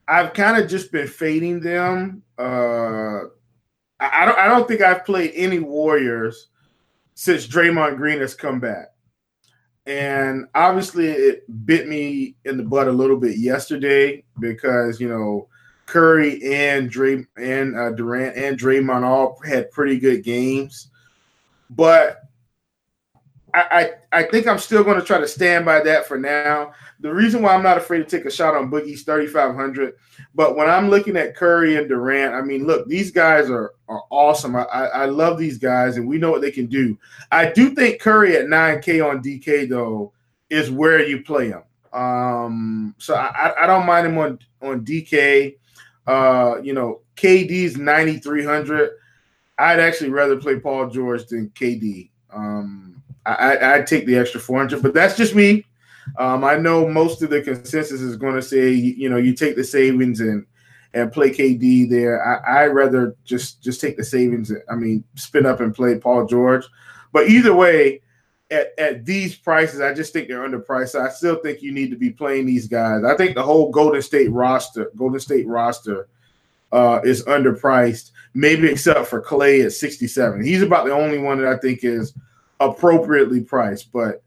I've kind of just been fading them. Uh, I, I don't. I don't think I've played any Warriors since Draymond Green has come back, and obviously it bit me in the butt a little bit yesterday because you know Curry and Dray and uh, Durant and Draymond all had pretty good games, but I, I, I think I'm still going to try to stand by that for now. The reason why I'm not afraid to take a shot on Boogie's 3,500, but when I'm looking at Curry and Durant, I mean, look, these guys are are awesome. I, I, I love these guys, and we know what they can do. I do think Curry at 9K on DK though is where you play him. Um, so I, I don't mind him on on DK. Uh, you know, KD's 9,300. I'd actually rather play Paul George than KD. Um, I, would take the extra 400, but that's just me. Um, I know most of the consensus is going to say, you know, you take the savings and and play KD there. I, I'd rather just just take the savings. I mean, spin up and play Paul George. But either way, at, at these prices, I just think they're underpriced. I still think you need to be playing these guys. I think the whole Golden State roster, Golden State roster, uh, is underpriced. Maybe except for Clay at 67. He's about the only one that I think is appropriately priced. But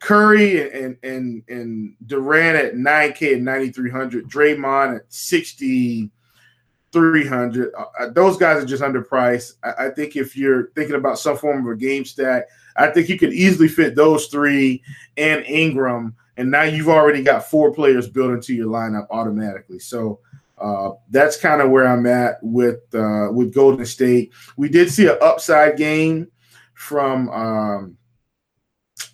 Curry and and and Durant at 9K at 9,300, Draymond at 6,300. Uh, uh, those guys are just underpriced. I, I think if you're thinking about some form of a game stack, I think you could easily fit those three and Ingram, and now you've already got four players built into your lineup automatically. So uh, that's kind of where I'm at with uh, with Golden State. We did see an upside game from um,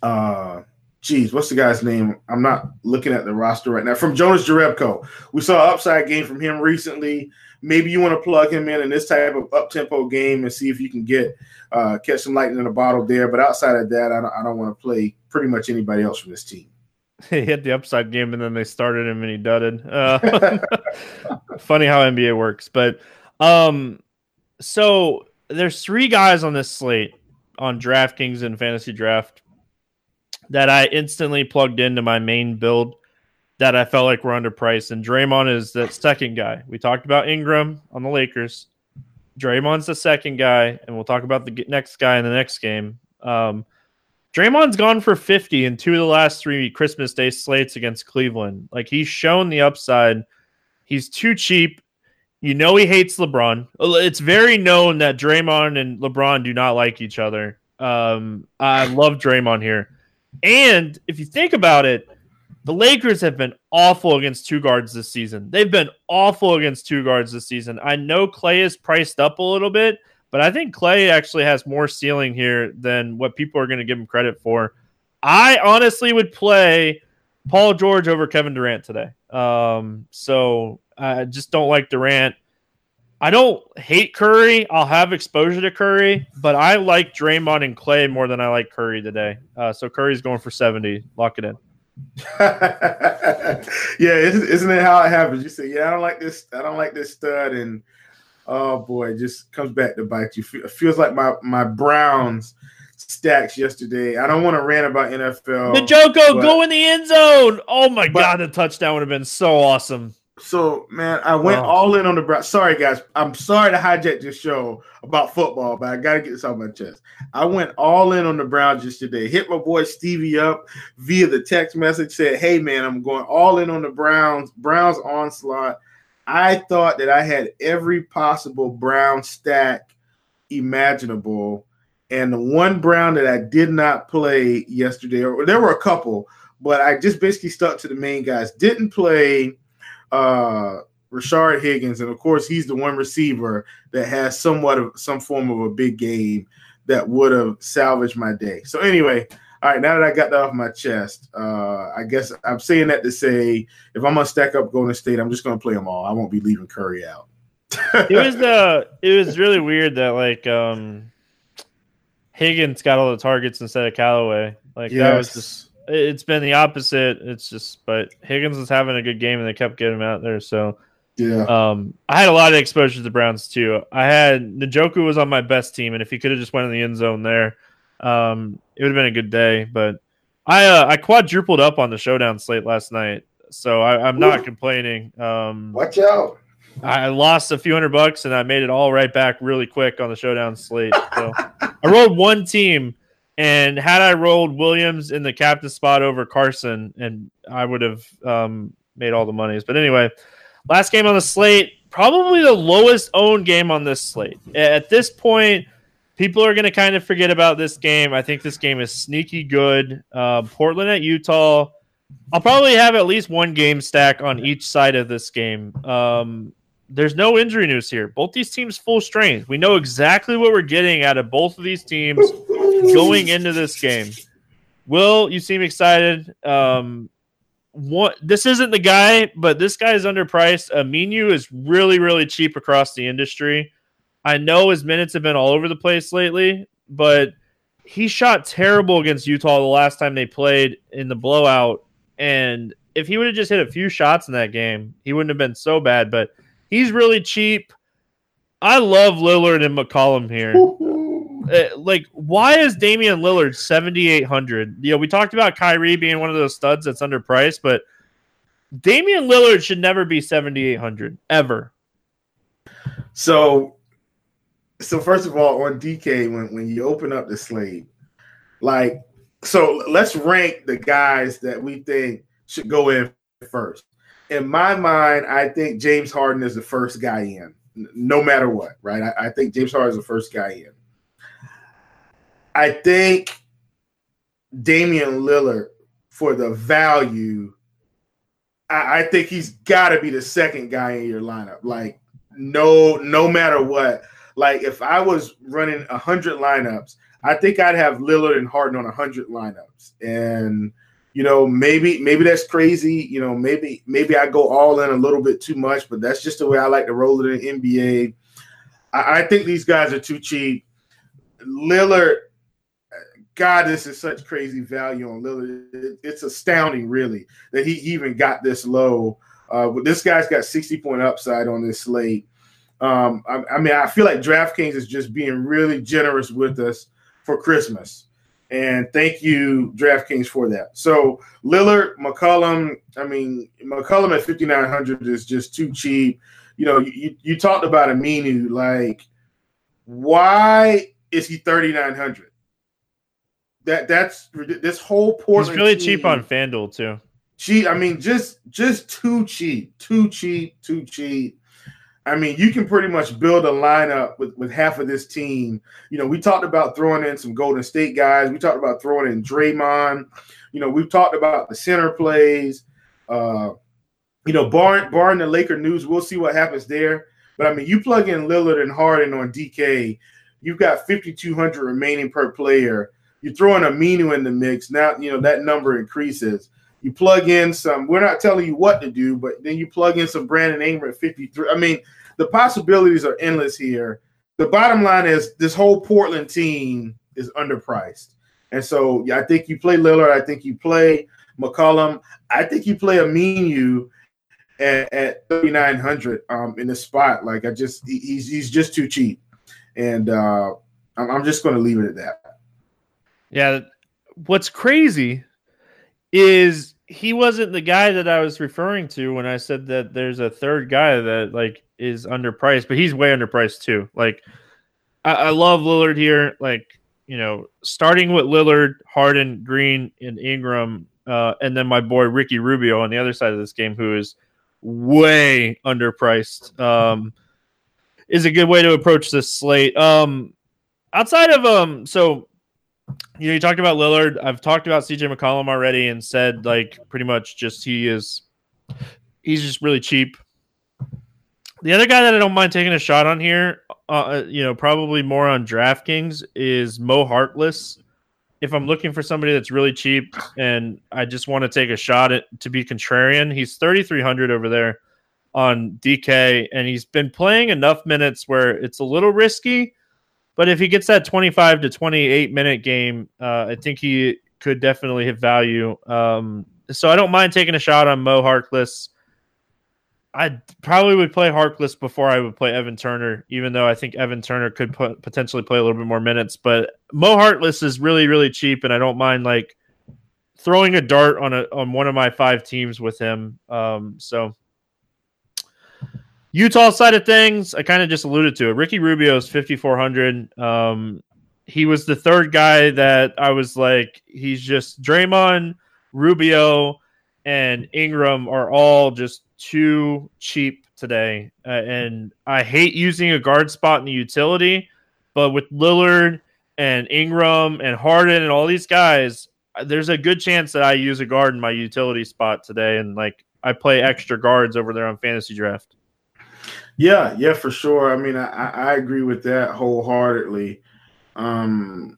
uh, geez, what's the guy's name? I'm not looking at the roster right now. From Jonas Jerebko, we saw an upside game from him recently. Maybe you want to plug him in in this type of up tempo game and see if you can get uh, catch some lightning in a bottle there. But outside of that, I don't, I don't want to play pretty much anybody else from this team. he hit the upside game and then they started him and he dudded. Uh, funny how NBA works, but um, so there's three guys on this slate on DraftKings and Fantasy Draft that I instantly plugged into my main build that I felt like were underpriced. And Draymond is that second guy. We talked about Ingram on the Lakers. Draymond's the second guy, and we'll talk about the next guy in the next game. Um, Draymond's gone for 50 in two of the last three Christmas Day slates against Cleveland. Like he's shown the upside. He's too cheap. You know he hates LeBron. It's very known that Draymond and LeBron do not like each other. Um, I love Draymond here. And if you think about it, the Lakers have been awful against two guards this season. They've been awful against two guards this season. I know Clay is priced up a little bit, but I think Clay actually has more ceiling here than what people are going to give him credit for. I honestly would play Paul George over Kevin Durant today. Um, so I just don't like Durant. I don't hate Curry. I'll have exposure to Curry, but I like Draymond and Clay more than I like Curry today. Uh, so Curry's going for 70. Lock it in. yeah, isn't it how it happens? You say, "Yeah, I don't like this. I don't like this stud," and oh boy, it just comes back to bite you. It feels like my my Browns stacks yesterday. I don't want to rant about NFL. The Njoku go in the end zone. Oh my but, god, the touchdown would have been so awesome. So man, I went oh. all in on the Browns. Sorry guys, I'm sorry to hijack this show about football, but I gotta get this off my chest. I went all in on the Browns just today. Hit my boy Stevie up via the text message. Said, "Hey man, I'm going all in on the Browns. Browns onslaught." I thought that I had every possible Brown stack imaginable, and the one Brown that I did not play yesterday, or there were a couple, but I just basically stuck to the main guys. Didn't play uh, Rashard Higgins, and of course, he's the one receiver that has somewhat of some form of a big game that would have salvaged my day. So anyway, all right, now that I got that off my chest, uh, I guess I'm saying that to say if I'm gonna stack up Golden State, I'm just gonna play them all. I won't be leaving Curry out. it was the uh, it was really weird that like um Higgins got all the targets instead of Callaway. Like yes. that was just it's been the opposite. It's just, but Higgins was having a good game and they kept getting him out there. So, yeah. Um, I had a lot of exposure to the Browns too. I had Njoku was on my best team, and if he could have just went in the end zone there, um, it would have been a good day. But I uh, I quadrupled up on the showdown slate last night, so I, am not Ooh. complaining. Um, Watch out. I lost a few hundred bucks and I made it all right back really quick on the showdown slate. So I rolled one team and had I rolled Williams in the captain spot over Carson, and I would have um, made all the monies. But anyway, last game on the slate, probably the lowest owned game on this slate. At this point, people are going to kind of forget about this game. I think this game is sneaky good. Uh, Portland at Utah. I'll probably have at least one game stack on each side of this game. Um, there's no injury news here. Both these teams full strength. We know exactly what we're getting out of both of these teams going into this game. Will, you seem excited. Um, what this isn't the guy, but this guy is underpriced. Aminu is really, really cheap across the industry. I know his minutes have been all over the place lately, but he shot terrible against Utah the last time they played in the blowout. And if he would have just hit a few shots in that game, he wouldn't have been so bad. But he's really cheap. I love Lillard and McCollum here. Uh, like, why is Damian Lillard seventy eight hundred? You know, we talked about Kyrie being one of those studs that's underpriced, but Damian Lillard should never be seventy eight hundred ever. So, so first of all, on DK, when when you open up the slate, like, so let's rank the guys that we think should go in first. In my mind, I think James Harden is the first guy in, no matter what, right? I, I think James Harden is the first guy in. I think Damian Lillard for the value, I, I think he's got to be the second guy in your lineup. Like no, no matter what. Like if I was running hundred lineups, I think I'd have Lillard and Harden on hundred lineups. And you know, maybe maybe that's crazy. You know, maybe maybe I go all in a little bit too much, but that's just the way I like to roll it in the NBA. I, I think these guys are too cheap. Lillard God, this is such crazy value on Lillard. It's astounding, really, that he even got this low. Uh, this guy's got 60 point upside on this slate. Um, I, I, mean, I feel like DraftKings is just being really generous with us for Christmas. And thank you, DraftKings, for that. So Lillard, McCollum, I mean, McCollum at 5,900 is just too cheap. You know, you, you talked about Aminu. Like, why is he 3,900? That that's this whole Portland. He's really cheap on FanDuel too. Cheap. I mean, just just too cheap, too cheap, too cheap. I mean, you can pretty much build a lineup with, with half of this team. You know, we talked about throwing in some Golden State guys. We talked about throwing in Draymond. You know, we've talked about the center plays. Uh, you know, barring barring the Laker news, we'll see what happens there. But I mean, you plug in Lillard and Harden on DK, you've got 5,200 remaining per player. You throw in Aminu in the mix. Now, you know, that number increases. You plug in some, we're not telling you what to do, but then you plug in some Brandon Ingram at 53. I mean, the possibilities are endless here. The bottom line is this whole Portland team is underpriced. And so yeah, I think you play Lillard. I think you play McCollum. I think you play Aminu at, at 3,900 um, in the spot. Like I just, he's, he's just too cheap. And uh, I'm, I'm just going to leave it at that. Yeah. What's crazy is he wasn't the guy that I was referring to when I said that there's a third guy that like is underpriced, but he's way underpriced too. Like I, I love Lillard here. Like, you know, starting with Lillard, Harden, Green, and Ingram, uh, and then my boy Ricky Rubio on the other side of this game, who is way underpriced. Um, is a good way to approach this slate. Um, outside of um, so you know, you talked about Lillard. I've talked about CJ McCollum already and said like pretty much just he is he's just really cheap. The other guy that I don't mind taking a shot on here, uh, uh you know, probably more on DraftKings is Mo Harkless. If I'm looking for somebody that's really cheap and I just want to take a shot at to be contrarian, he's 3,300 over there on DK, and he's been playing enough minutes where it's a little risky but if he gets that 25 to 28 minute game, uh, I think he could definitely hit value. Um, so I don't mind taking a shot on Mo Harkless. I probably would play Harkless before I would play Evan Turner, even though I think Evan Turner could put, potentially play a little bit more minutes. But Mo Harkless is really, really cheap, and I don't mind like throwing a dart on a on one of my five teams with him. Um, so Utah side of things, I kind of just alluded to it. Ricky Rubio is 5,400. Um, he was the third guy that I was like, he's just Draymond, Rubio, and Ingram are all just too cheap today. Uh, and I hate using a guard spot in the utility, but with Lillard and Ingram and Harden and all these guys, there's a good chance that I use a guard in my utility spot today. And like, I play extra guards over there on fantasy draft. Yeah, yeah, for sure. I mean, I, I agree with that wholeheartedly. Um,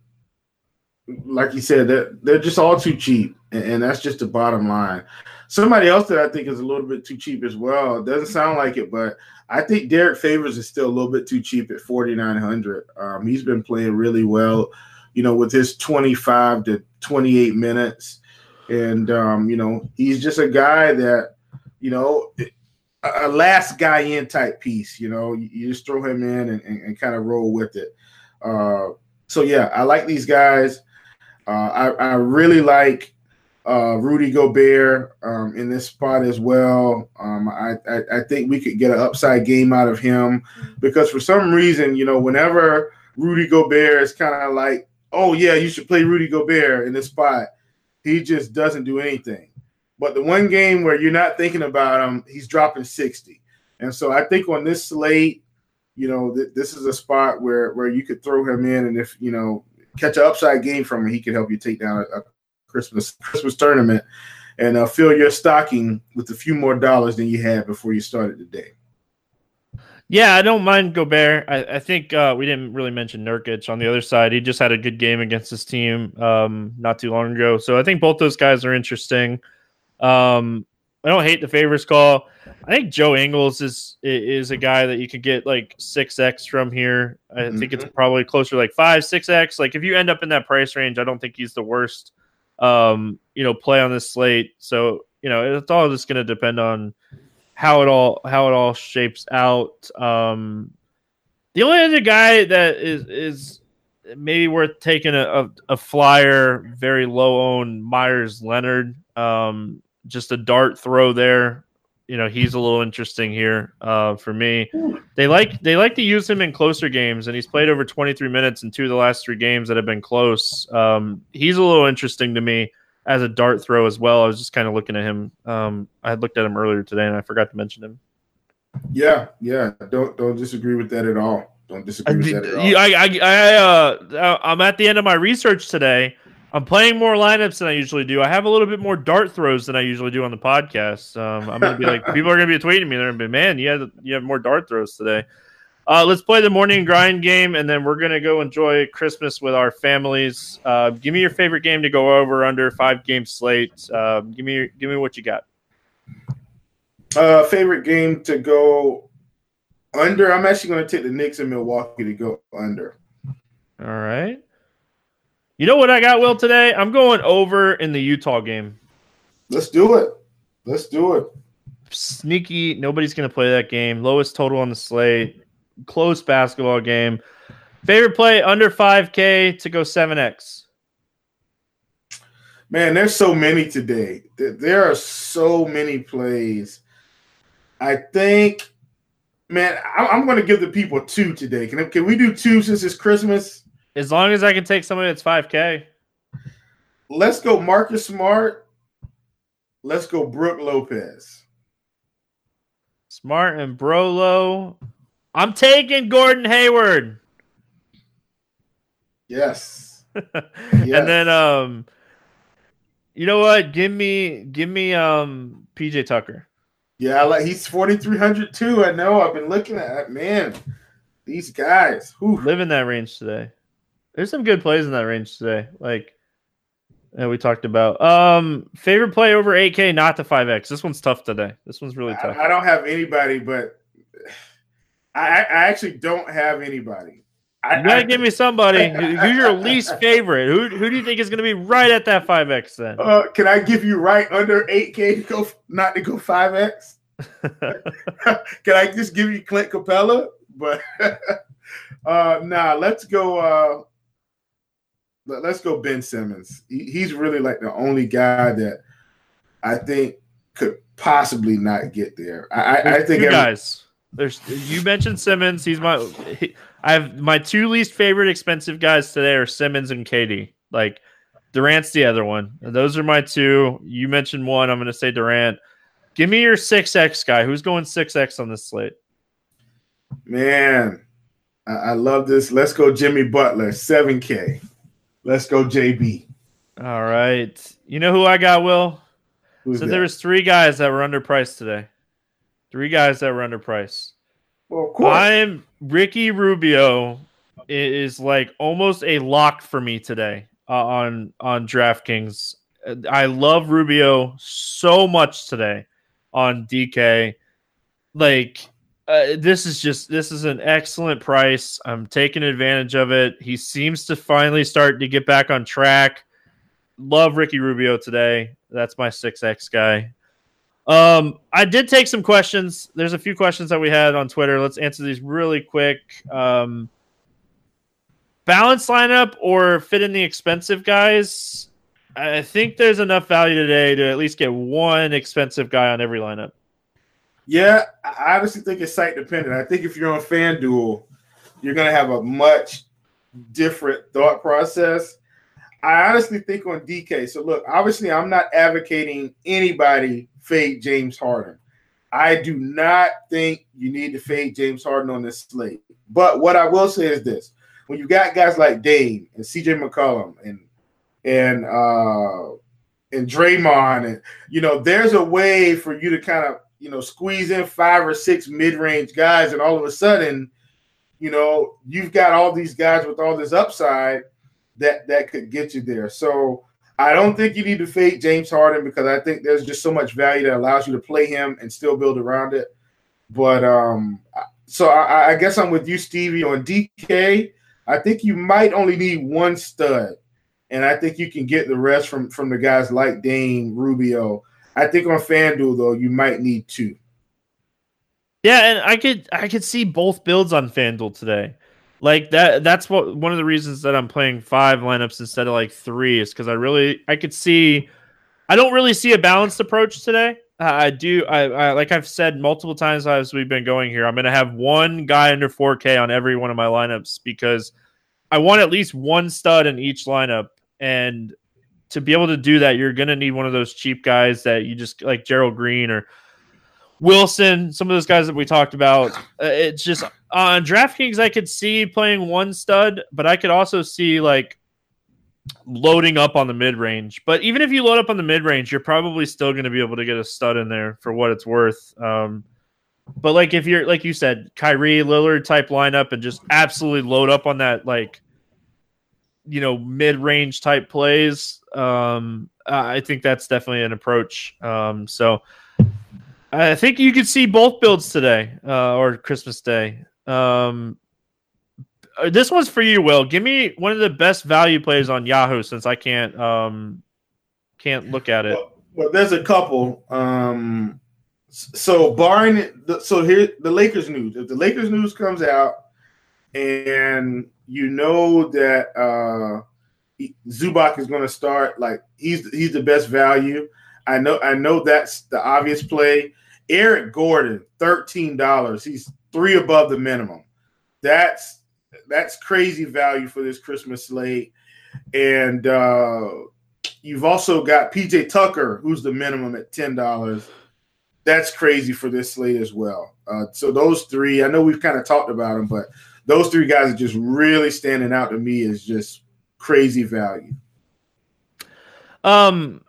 like you said, they're, they're just all too cheap, and, and, that's just the bottom line. Somebody else that I think is a little bit too cheap as well. It doesn't sound like it, but I think Derrick Favors is still a little bit too cheap at 4,900. Um, he's been playing really well, you know, with his 25 to 28 minutes. And, um, you know, he's just a guy that, you know, a last guy in type piece. You know, you, you just throw him in and, and, and kind of roll with it. Uh, so yeah, I like these guys. Uh, I, I really like uh, Rudy Gobert um, in this spot as well. Um, I, I, I think we could get an upside game out of him because for some reason, you know, whenever Rudy Gobert is kind of like, oh yeah, you should play Rudy Gobert in this spot, he just doesn't do anything. But the one game where you're not thinking about him, he's dropping 60. And so I think on this slate, you know, th- this is a spot where where you could throw him in, and if you know catch an upside game from him, he could help you take down a, a Christmas Christmas tournament and uh, fill your stocking with a few more dollars than you had before you started the day. Yeah, I don't mind Gobert. I, I think uh, we didn't really mention Nurkic on the other side. He just had a good game against his team um, not too long ago. So I think both those guys are interesting. Um, I don't hate the favors call. I think Joe Ingles is is a guy that you could get like six X from here. I mm-hmm. think it's probably closer to like five, six X. Like if you end up in that price range, I don't think he's the worst um, you know, play on this slate. So, you know, it's all just gonna depend on how it all how it all shapes out. Um the only other guy that is is maybe worth taking a, a, a flyer, very low owned Meyers Leonard. Um, just a dart throw there. You know, he's a little interesting here uh, for me. They like they like to use him in closer games, and he's played over 23 minutes in two of the last three games that have been close. Um, he's a little interesting to me as a dart throw as well. I was just kind of looking at him. Um, I had looked at him earlier today, and I forgot to mention him. Yeah, yeah, don't don't disagree with that at all. Don't disagree with that at all. I, I, I, uh, I'm at the end of my research today. I'm playing more lineups than I usually do. I have a little bit more dart throws than I usually do on the podcast. Um, I'm gonna be like, people are gonna be tweeting me. They're gonna be, man, you have you have more dart throws today. Uh, let's play the morning grind game, and then we're gonna go enjoy Christmas with our families. Uh, give me your favorite game to go over under five game slate. Uh, give me give me what you got. Uh, favorite game to go under. I'm actually going to take the Knicks in Milwaukee to go under. All right. You know what I got, Will, today? I'm going over in the Utah game. Let's do it. Let's do it. Sneaky. Nobody's going to play that game. Lowest total on the slate. Close basketball game. Favorite play under 5K to go 7X. Man, there's so many today. There are so many plays. I think Man, I'm going to give the people two today. Can can we do two since it's Christmas? As long as I can take somebody that's 5K. Let's go Marcus Smart. Let's go Brook Lopez. Smart and Brolo. I'm taking Gordon Hayward. Yes. yes. And then um you know what? Give me give me um PJ Tucker. Yeah, like he's forty three hundred too. I know. I've been looking at that man. These guys who live in that range today. There's some good plays in that range today. Like that we talked about. Um, favorite play over 8K, not the 5X. This one's tough today. This one's really tough. I, I don't have anybody, but I, I actually don't have anybody. I, you gotta I, give me somebody. Who's your least favorite? Who who do you think is gonna be right at that five X then? Uh, can I give you right under eight K to go not to go five X? can I just give you Clint Capela? But uh nah, let's go uh let's go Ben Simmons. He, he's really like the only guy that I think could possibly not get there. I, I think every, guys. There's you mentioned Simmons. He's my. He, I have my two least favorite expensive guys today are Simmons and KD. Like Durant's the other one. Those are my two. You mentioned one. I'm going to say Durant. Give me your six X guy. Who's going six X on this slate? Man, I, I love this. Let's go Jimmy Butler, seven K. Let's go JB. All right. You know who I got, Will? Who's so that? there was three guys that were underpriced today. Three guys that were underpriced. Well, of course. I'm Ricky Rubio is like almost a lock for me today uh, on on DraftKings. I love Rubio so much today on DK. Like uh, this is just this is an excellent price. I'm taking advantage of it. He seems to finally start to get back on track. Love Ricky Rubio today. That's my 6x guy. Um, I did take some questions. There's a few questions that we had on Twitter. Let's answer these really quick. Um, balance lineup or fit in the expensive guys? I think there's enough value today to at least get one expensive guy on every lineup. Yeah, I honestly think it's site dependent. I think if you're on FanDuel, you're going to have a much different thought process. I honestly think on DK. So look, obviously, I'm not advocating anybody fade James Harden. I do not think you need to fade James Harden on this slate. But what I will say is this: when you got guys like Dame and CJ McCollum and and uh and Draymond, and you know, there's a way for you to kind of you know squeeze in five or six mid-range guys, and all of a sudden, you know, you've got all these guys with all this upside that that could get you there. So I don't think you need to fade James Harden because I think there's just so much value that allows you to play him and still build around it. But um, so I, I guess I'm with you, Stevie, on DK. I think you might only need one stud, and I think you can get the rest from from the guys like Dame, Rubio. I think on FanDuel though, you might need two. Yeah, and I could I could see both builds on FanDuel today. Like that that's what one of the reasons that I'm playing five lineups instead of like three is because I really I could see I don't really see a balanced approach today. I do I, I like I've said multiple times as we've been going here, I'm gonna have one guy under 4K on every one of my lineups because I want at least one stud in each lineup. And to be able to do that, you're gonna need one of those cheap guys that you just like Gerald Green or Wilson, some of those guys that we talked about. Uh, it's just on DraftKings, I could see playing one stud, but I could also see like loading up on the mid range. But even if you load up on the mid range, you're probably still going to be able to get a stud in there for what it's worth. Um, but like if you're like you said, Kyrie Lillard type lineup and just absolutely load up on that like you know mid range type plays, um, I think that's definitely an approach. Um, so I think you could see both builds today uh, or Christmas Day. Um, uh, this one's for you, Will. Give me one of the best value plays on Yahoo since I can't um, can't look at it. Well, well there's a couple. Um, so barring it, so here the Lakers news. If the Lakers news comes out and you know that uh, Zubac is going to start, like he's he's the best value. I know I know that's the obvious play. Eric Gordon, thirteen dollars. He's three above the minimum. That's that's crazy value for this Christmas slate. And uh, you've also got PJ Tucker, who's the minimum at ten dollars. That's crazy for this slate as well. Uh, so those three, I know we've kind of talked about them, but those three guys are just really standing out to me as just crazy value. Um,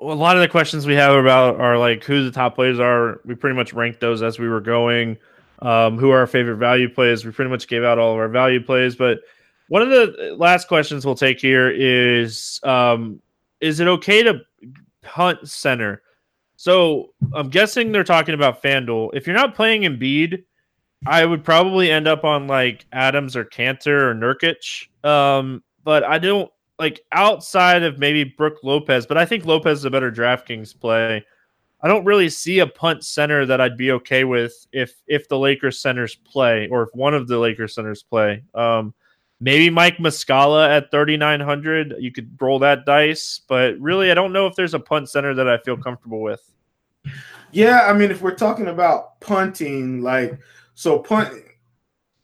a lot of the questions we have about are like who the top players are. We pretty much ranked those as we were going. Um, who are our favorite value plays? We pretty much gave out all of our value plays, but one of the last questions we'll take here is: um, Is it okay to punt center? So I'm guessing they're talking about FanDuel. If you're not playing Embiid, I would probably end up on like Adams or Kanter or Nurkic. Um, but I don't like outside of maybe Brook Lopez, but I think Lopez is a better DraftKings play. I don't really see a punt center that I'd be okay with if if the Lakers centers play or if one of the Lakers centers play. Um, maybe Mike Muscala at 3900, you could roll that dice, but really I don't know if there's a punt center that I feel comfortable with. Yeah, I mean if we're talking about punting like so punt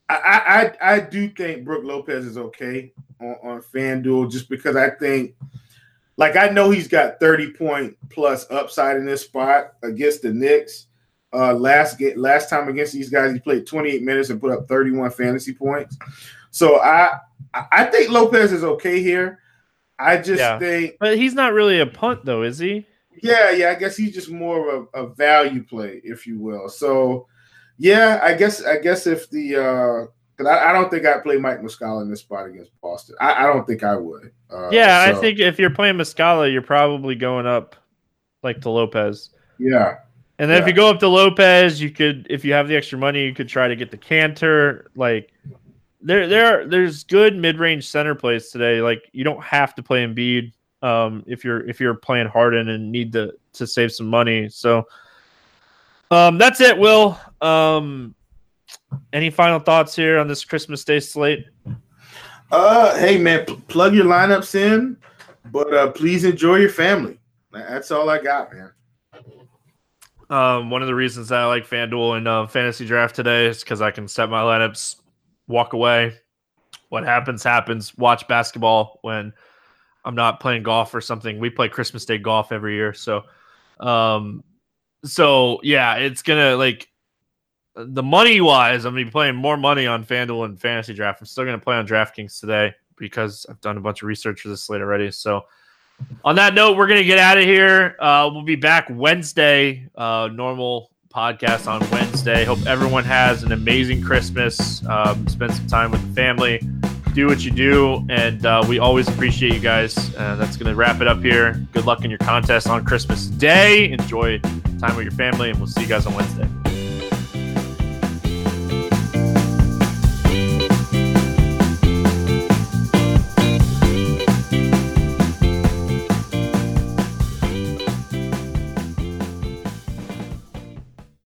I, I I do think Brook Lopez is okay on, on FanDuel just because I think like I know he's got 30 point plus upside in this spot against the Knicks. Uh last get last time against these guys, he played 28 minutes and put up 31 fantasy points. So I I think Lopez is okay here. I just yeah. think But he's not really a punt though, is he? Yeah, yeah. I guess he's just more of a, a value play, if you will. So yeah, I guess I guess if the uh because I, I, don't think I'd play Mike Muscala in this spot against Boston. I, I don't think I would. Uh, yeah, so. I think if you're playing Muscala, you're probably going up like to Lopez. Yeah. And then yeah. if you go up to Lopez, you could, if you have the extra money, you could try to get the Kanter. Like there, there, there's good mid-range center plays today. Like you don't have to play Embiid um, if you're if you're playing Harden and need to to save some money. So um, that's it, Will. Um, any final thoughts here on this Christmas Day slate? Uh, hey man, pl- plug your lineups in, but uh, please enjoy your family. That's all I got, man. Um, one of the reasons that I like FanDuel and uh, FantasyDraft today is because I can set my lineups, walk away. What happens happens. Watch basketball when I'm not playing golf or something. We play Christmas Day golf every year, so um, so yeah, it's gonna like the money wise, I'm gonna be playing more money on FanDuel and FantasyDraft. I'm still gonna play on DraftKings today because I've done a bunch of research for this slate already. So on that note, we're gonna get out of here. Uh, we'll be back Wednesday. Uh, normal podcast on Wednesday. Hope everyone has an amazing Christmas. Um, spend some time with the family. Do what you do, and uh, we always appreciate you guys. Uh, that's going to wrap it up here. Good luck in your contest on Christmas Day. Enjoy time with your family, and we'll see you guys on Wednesday.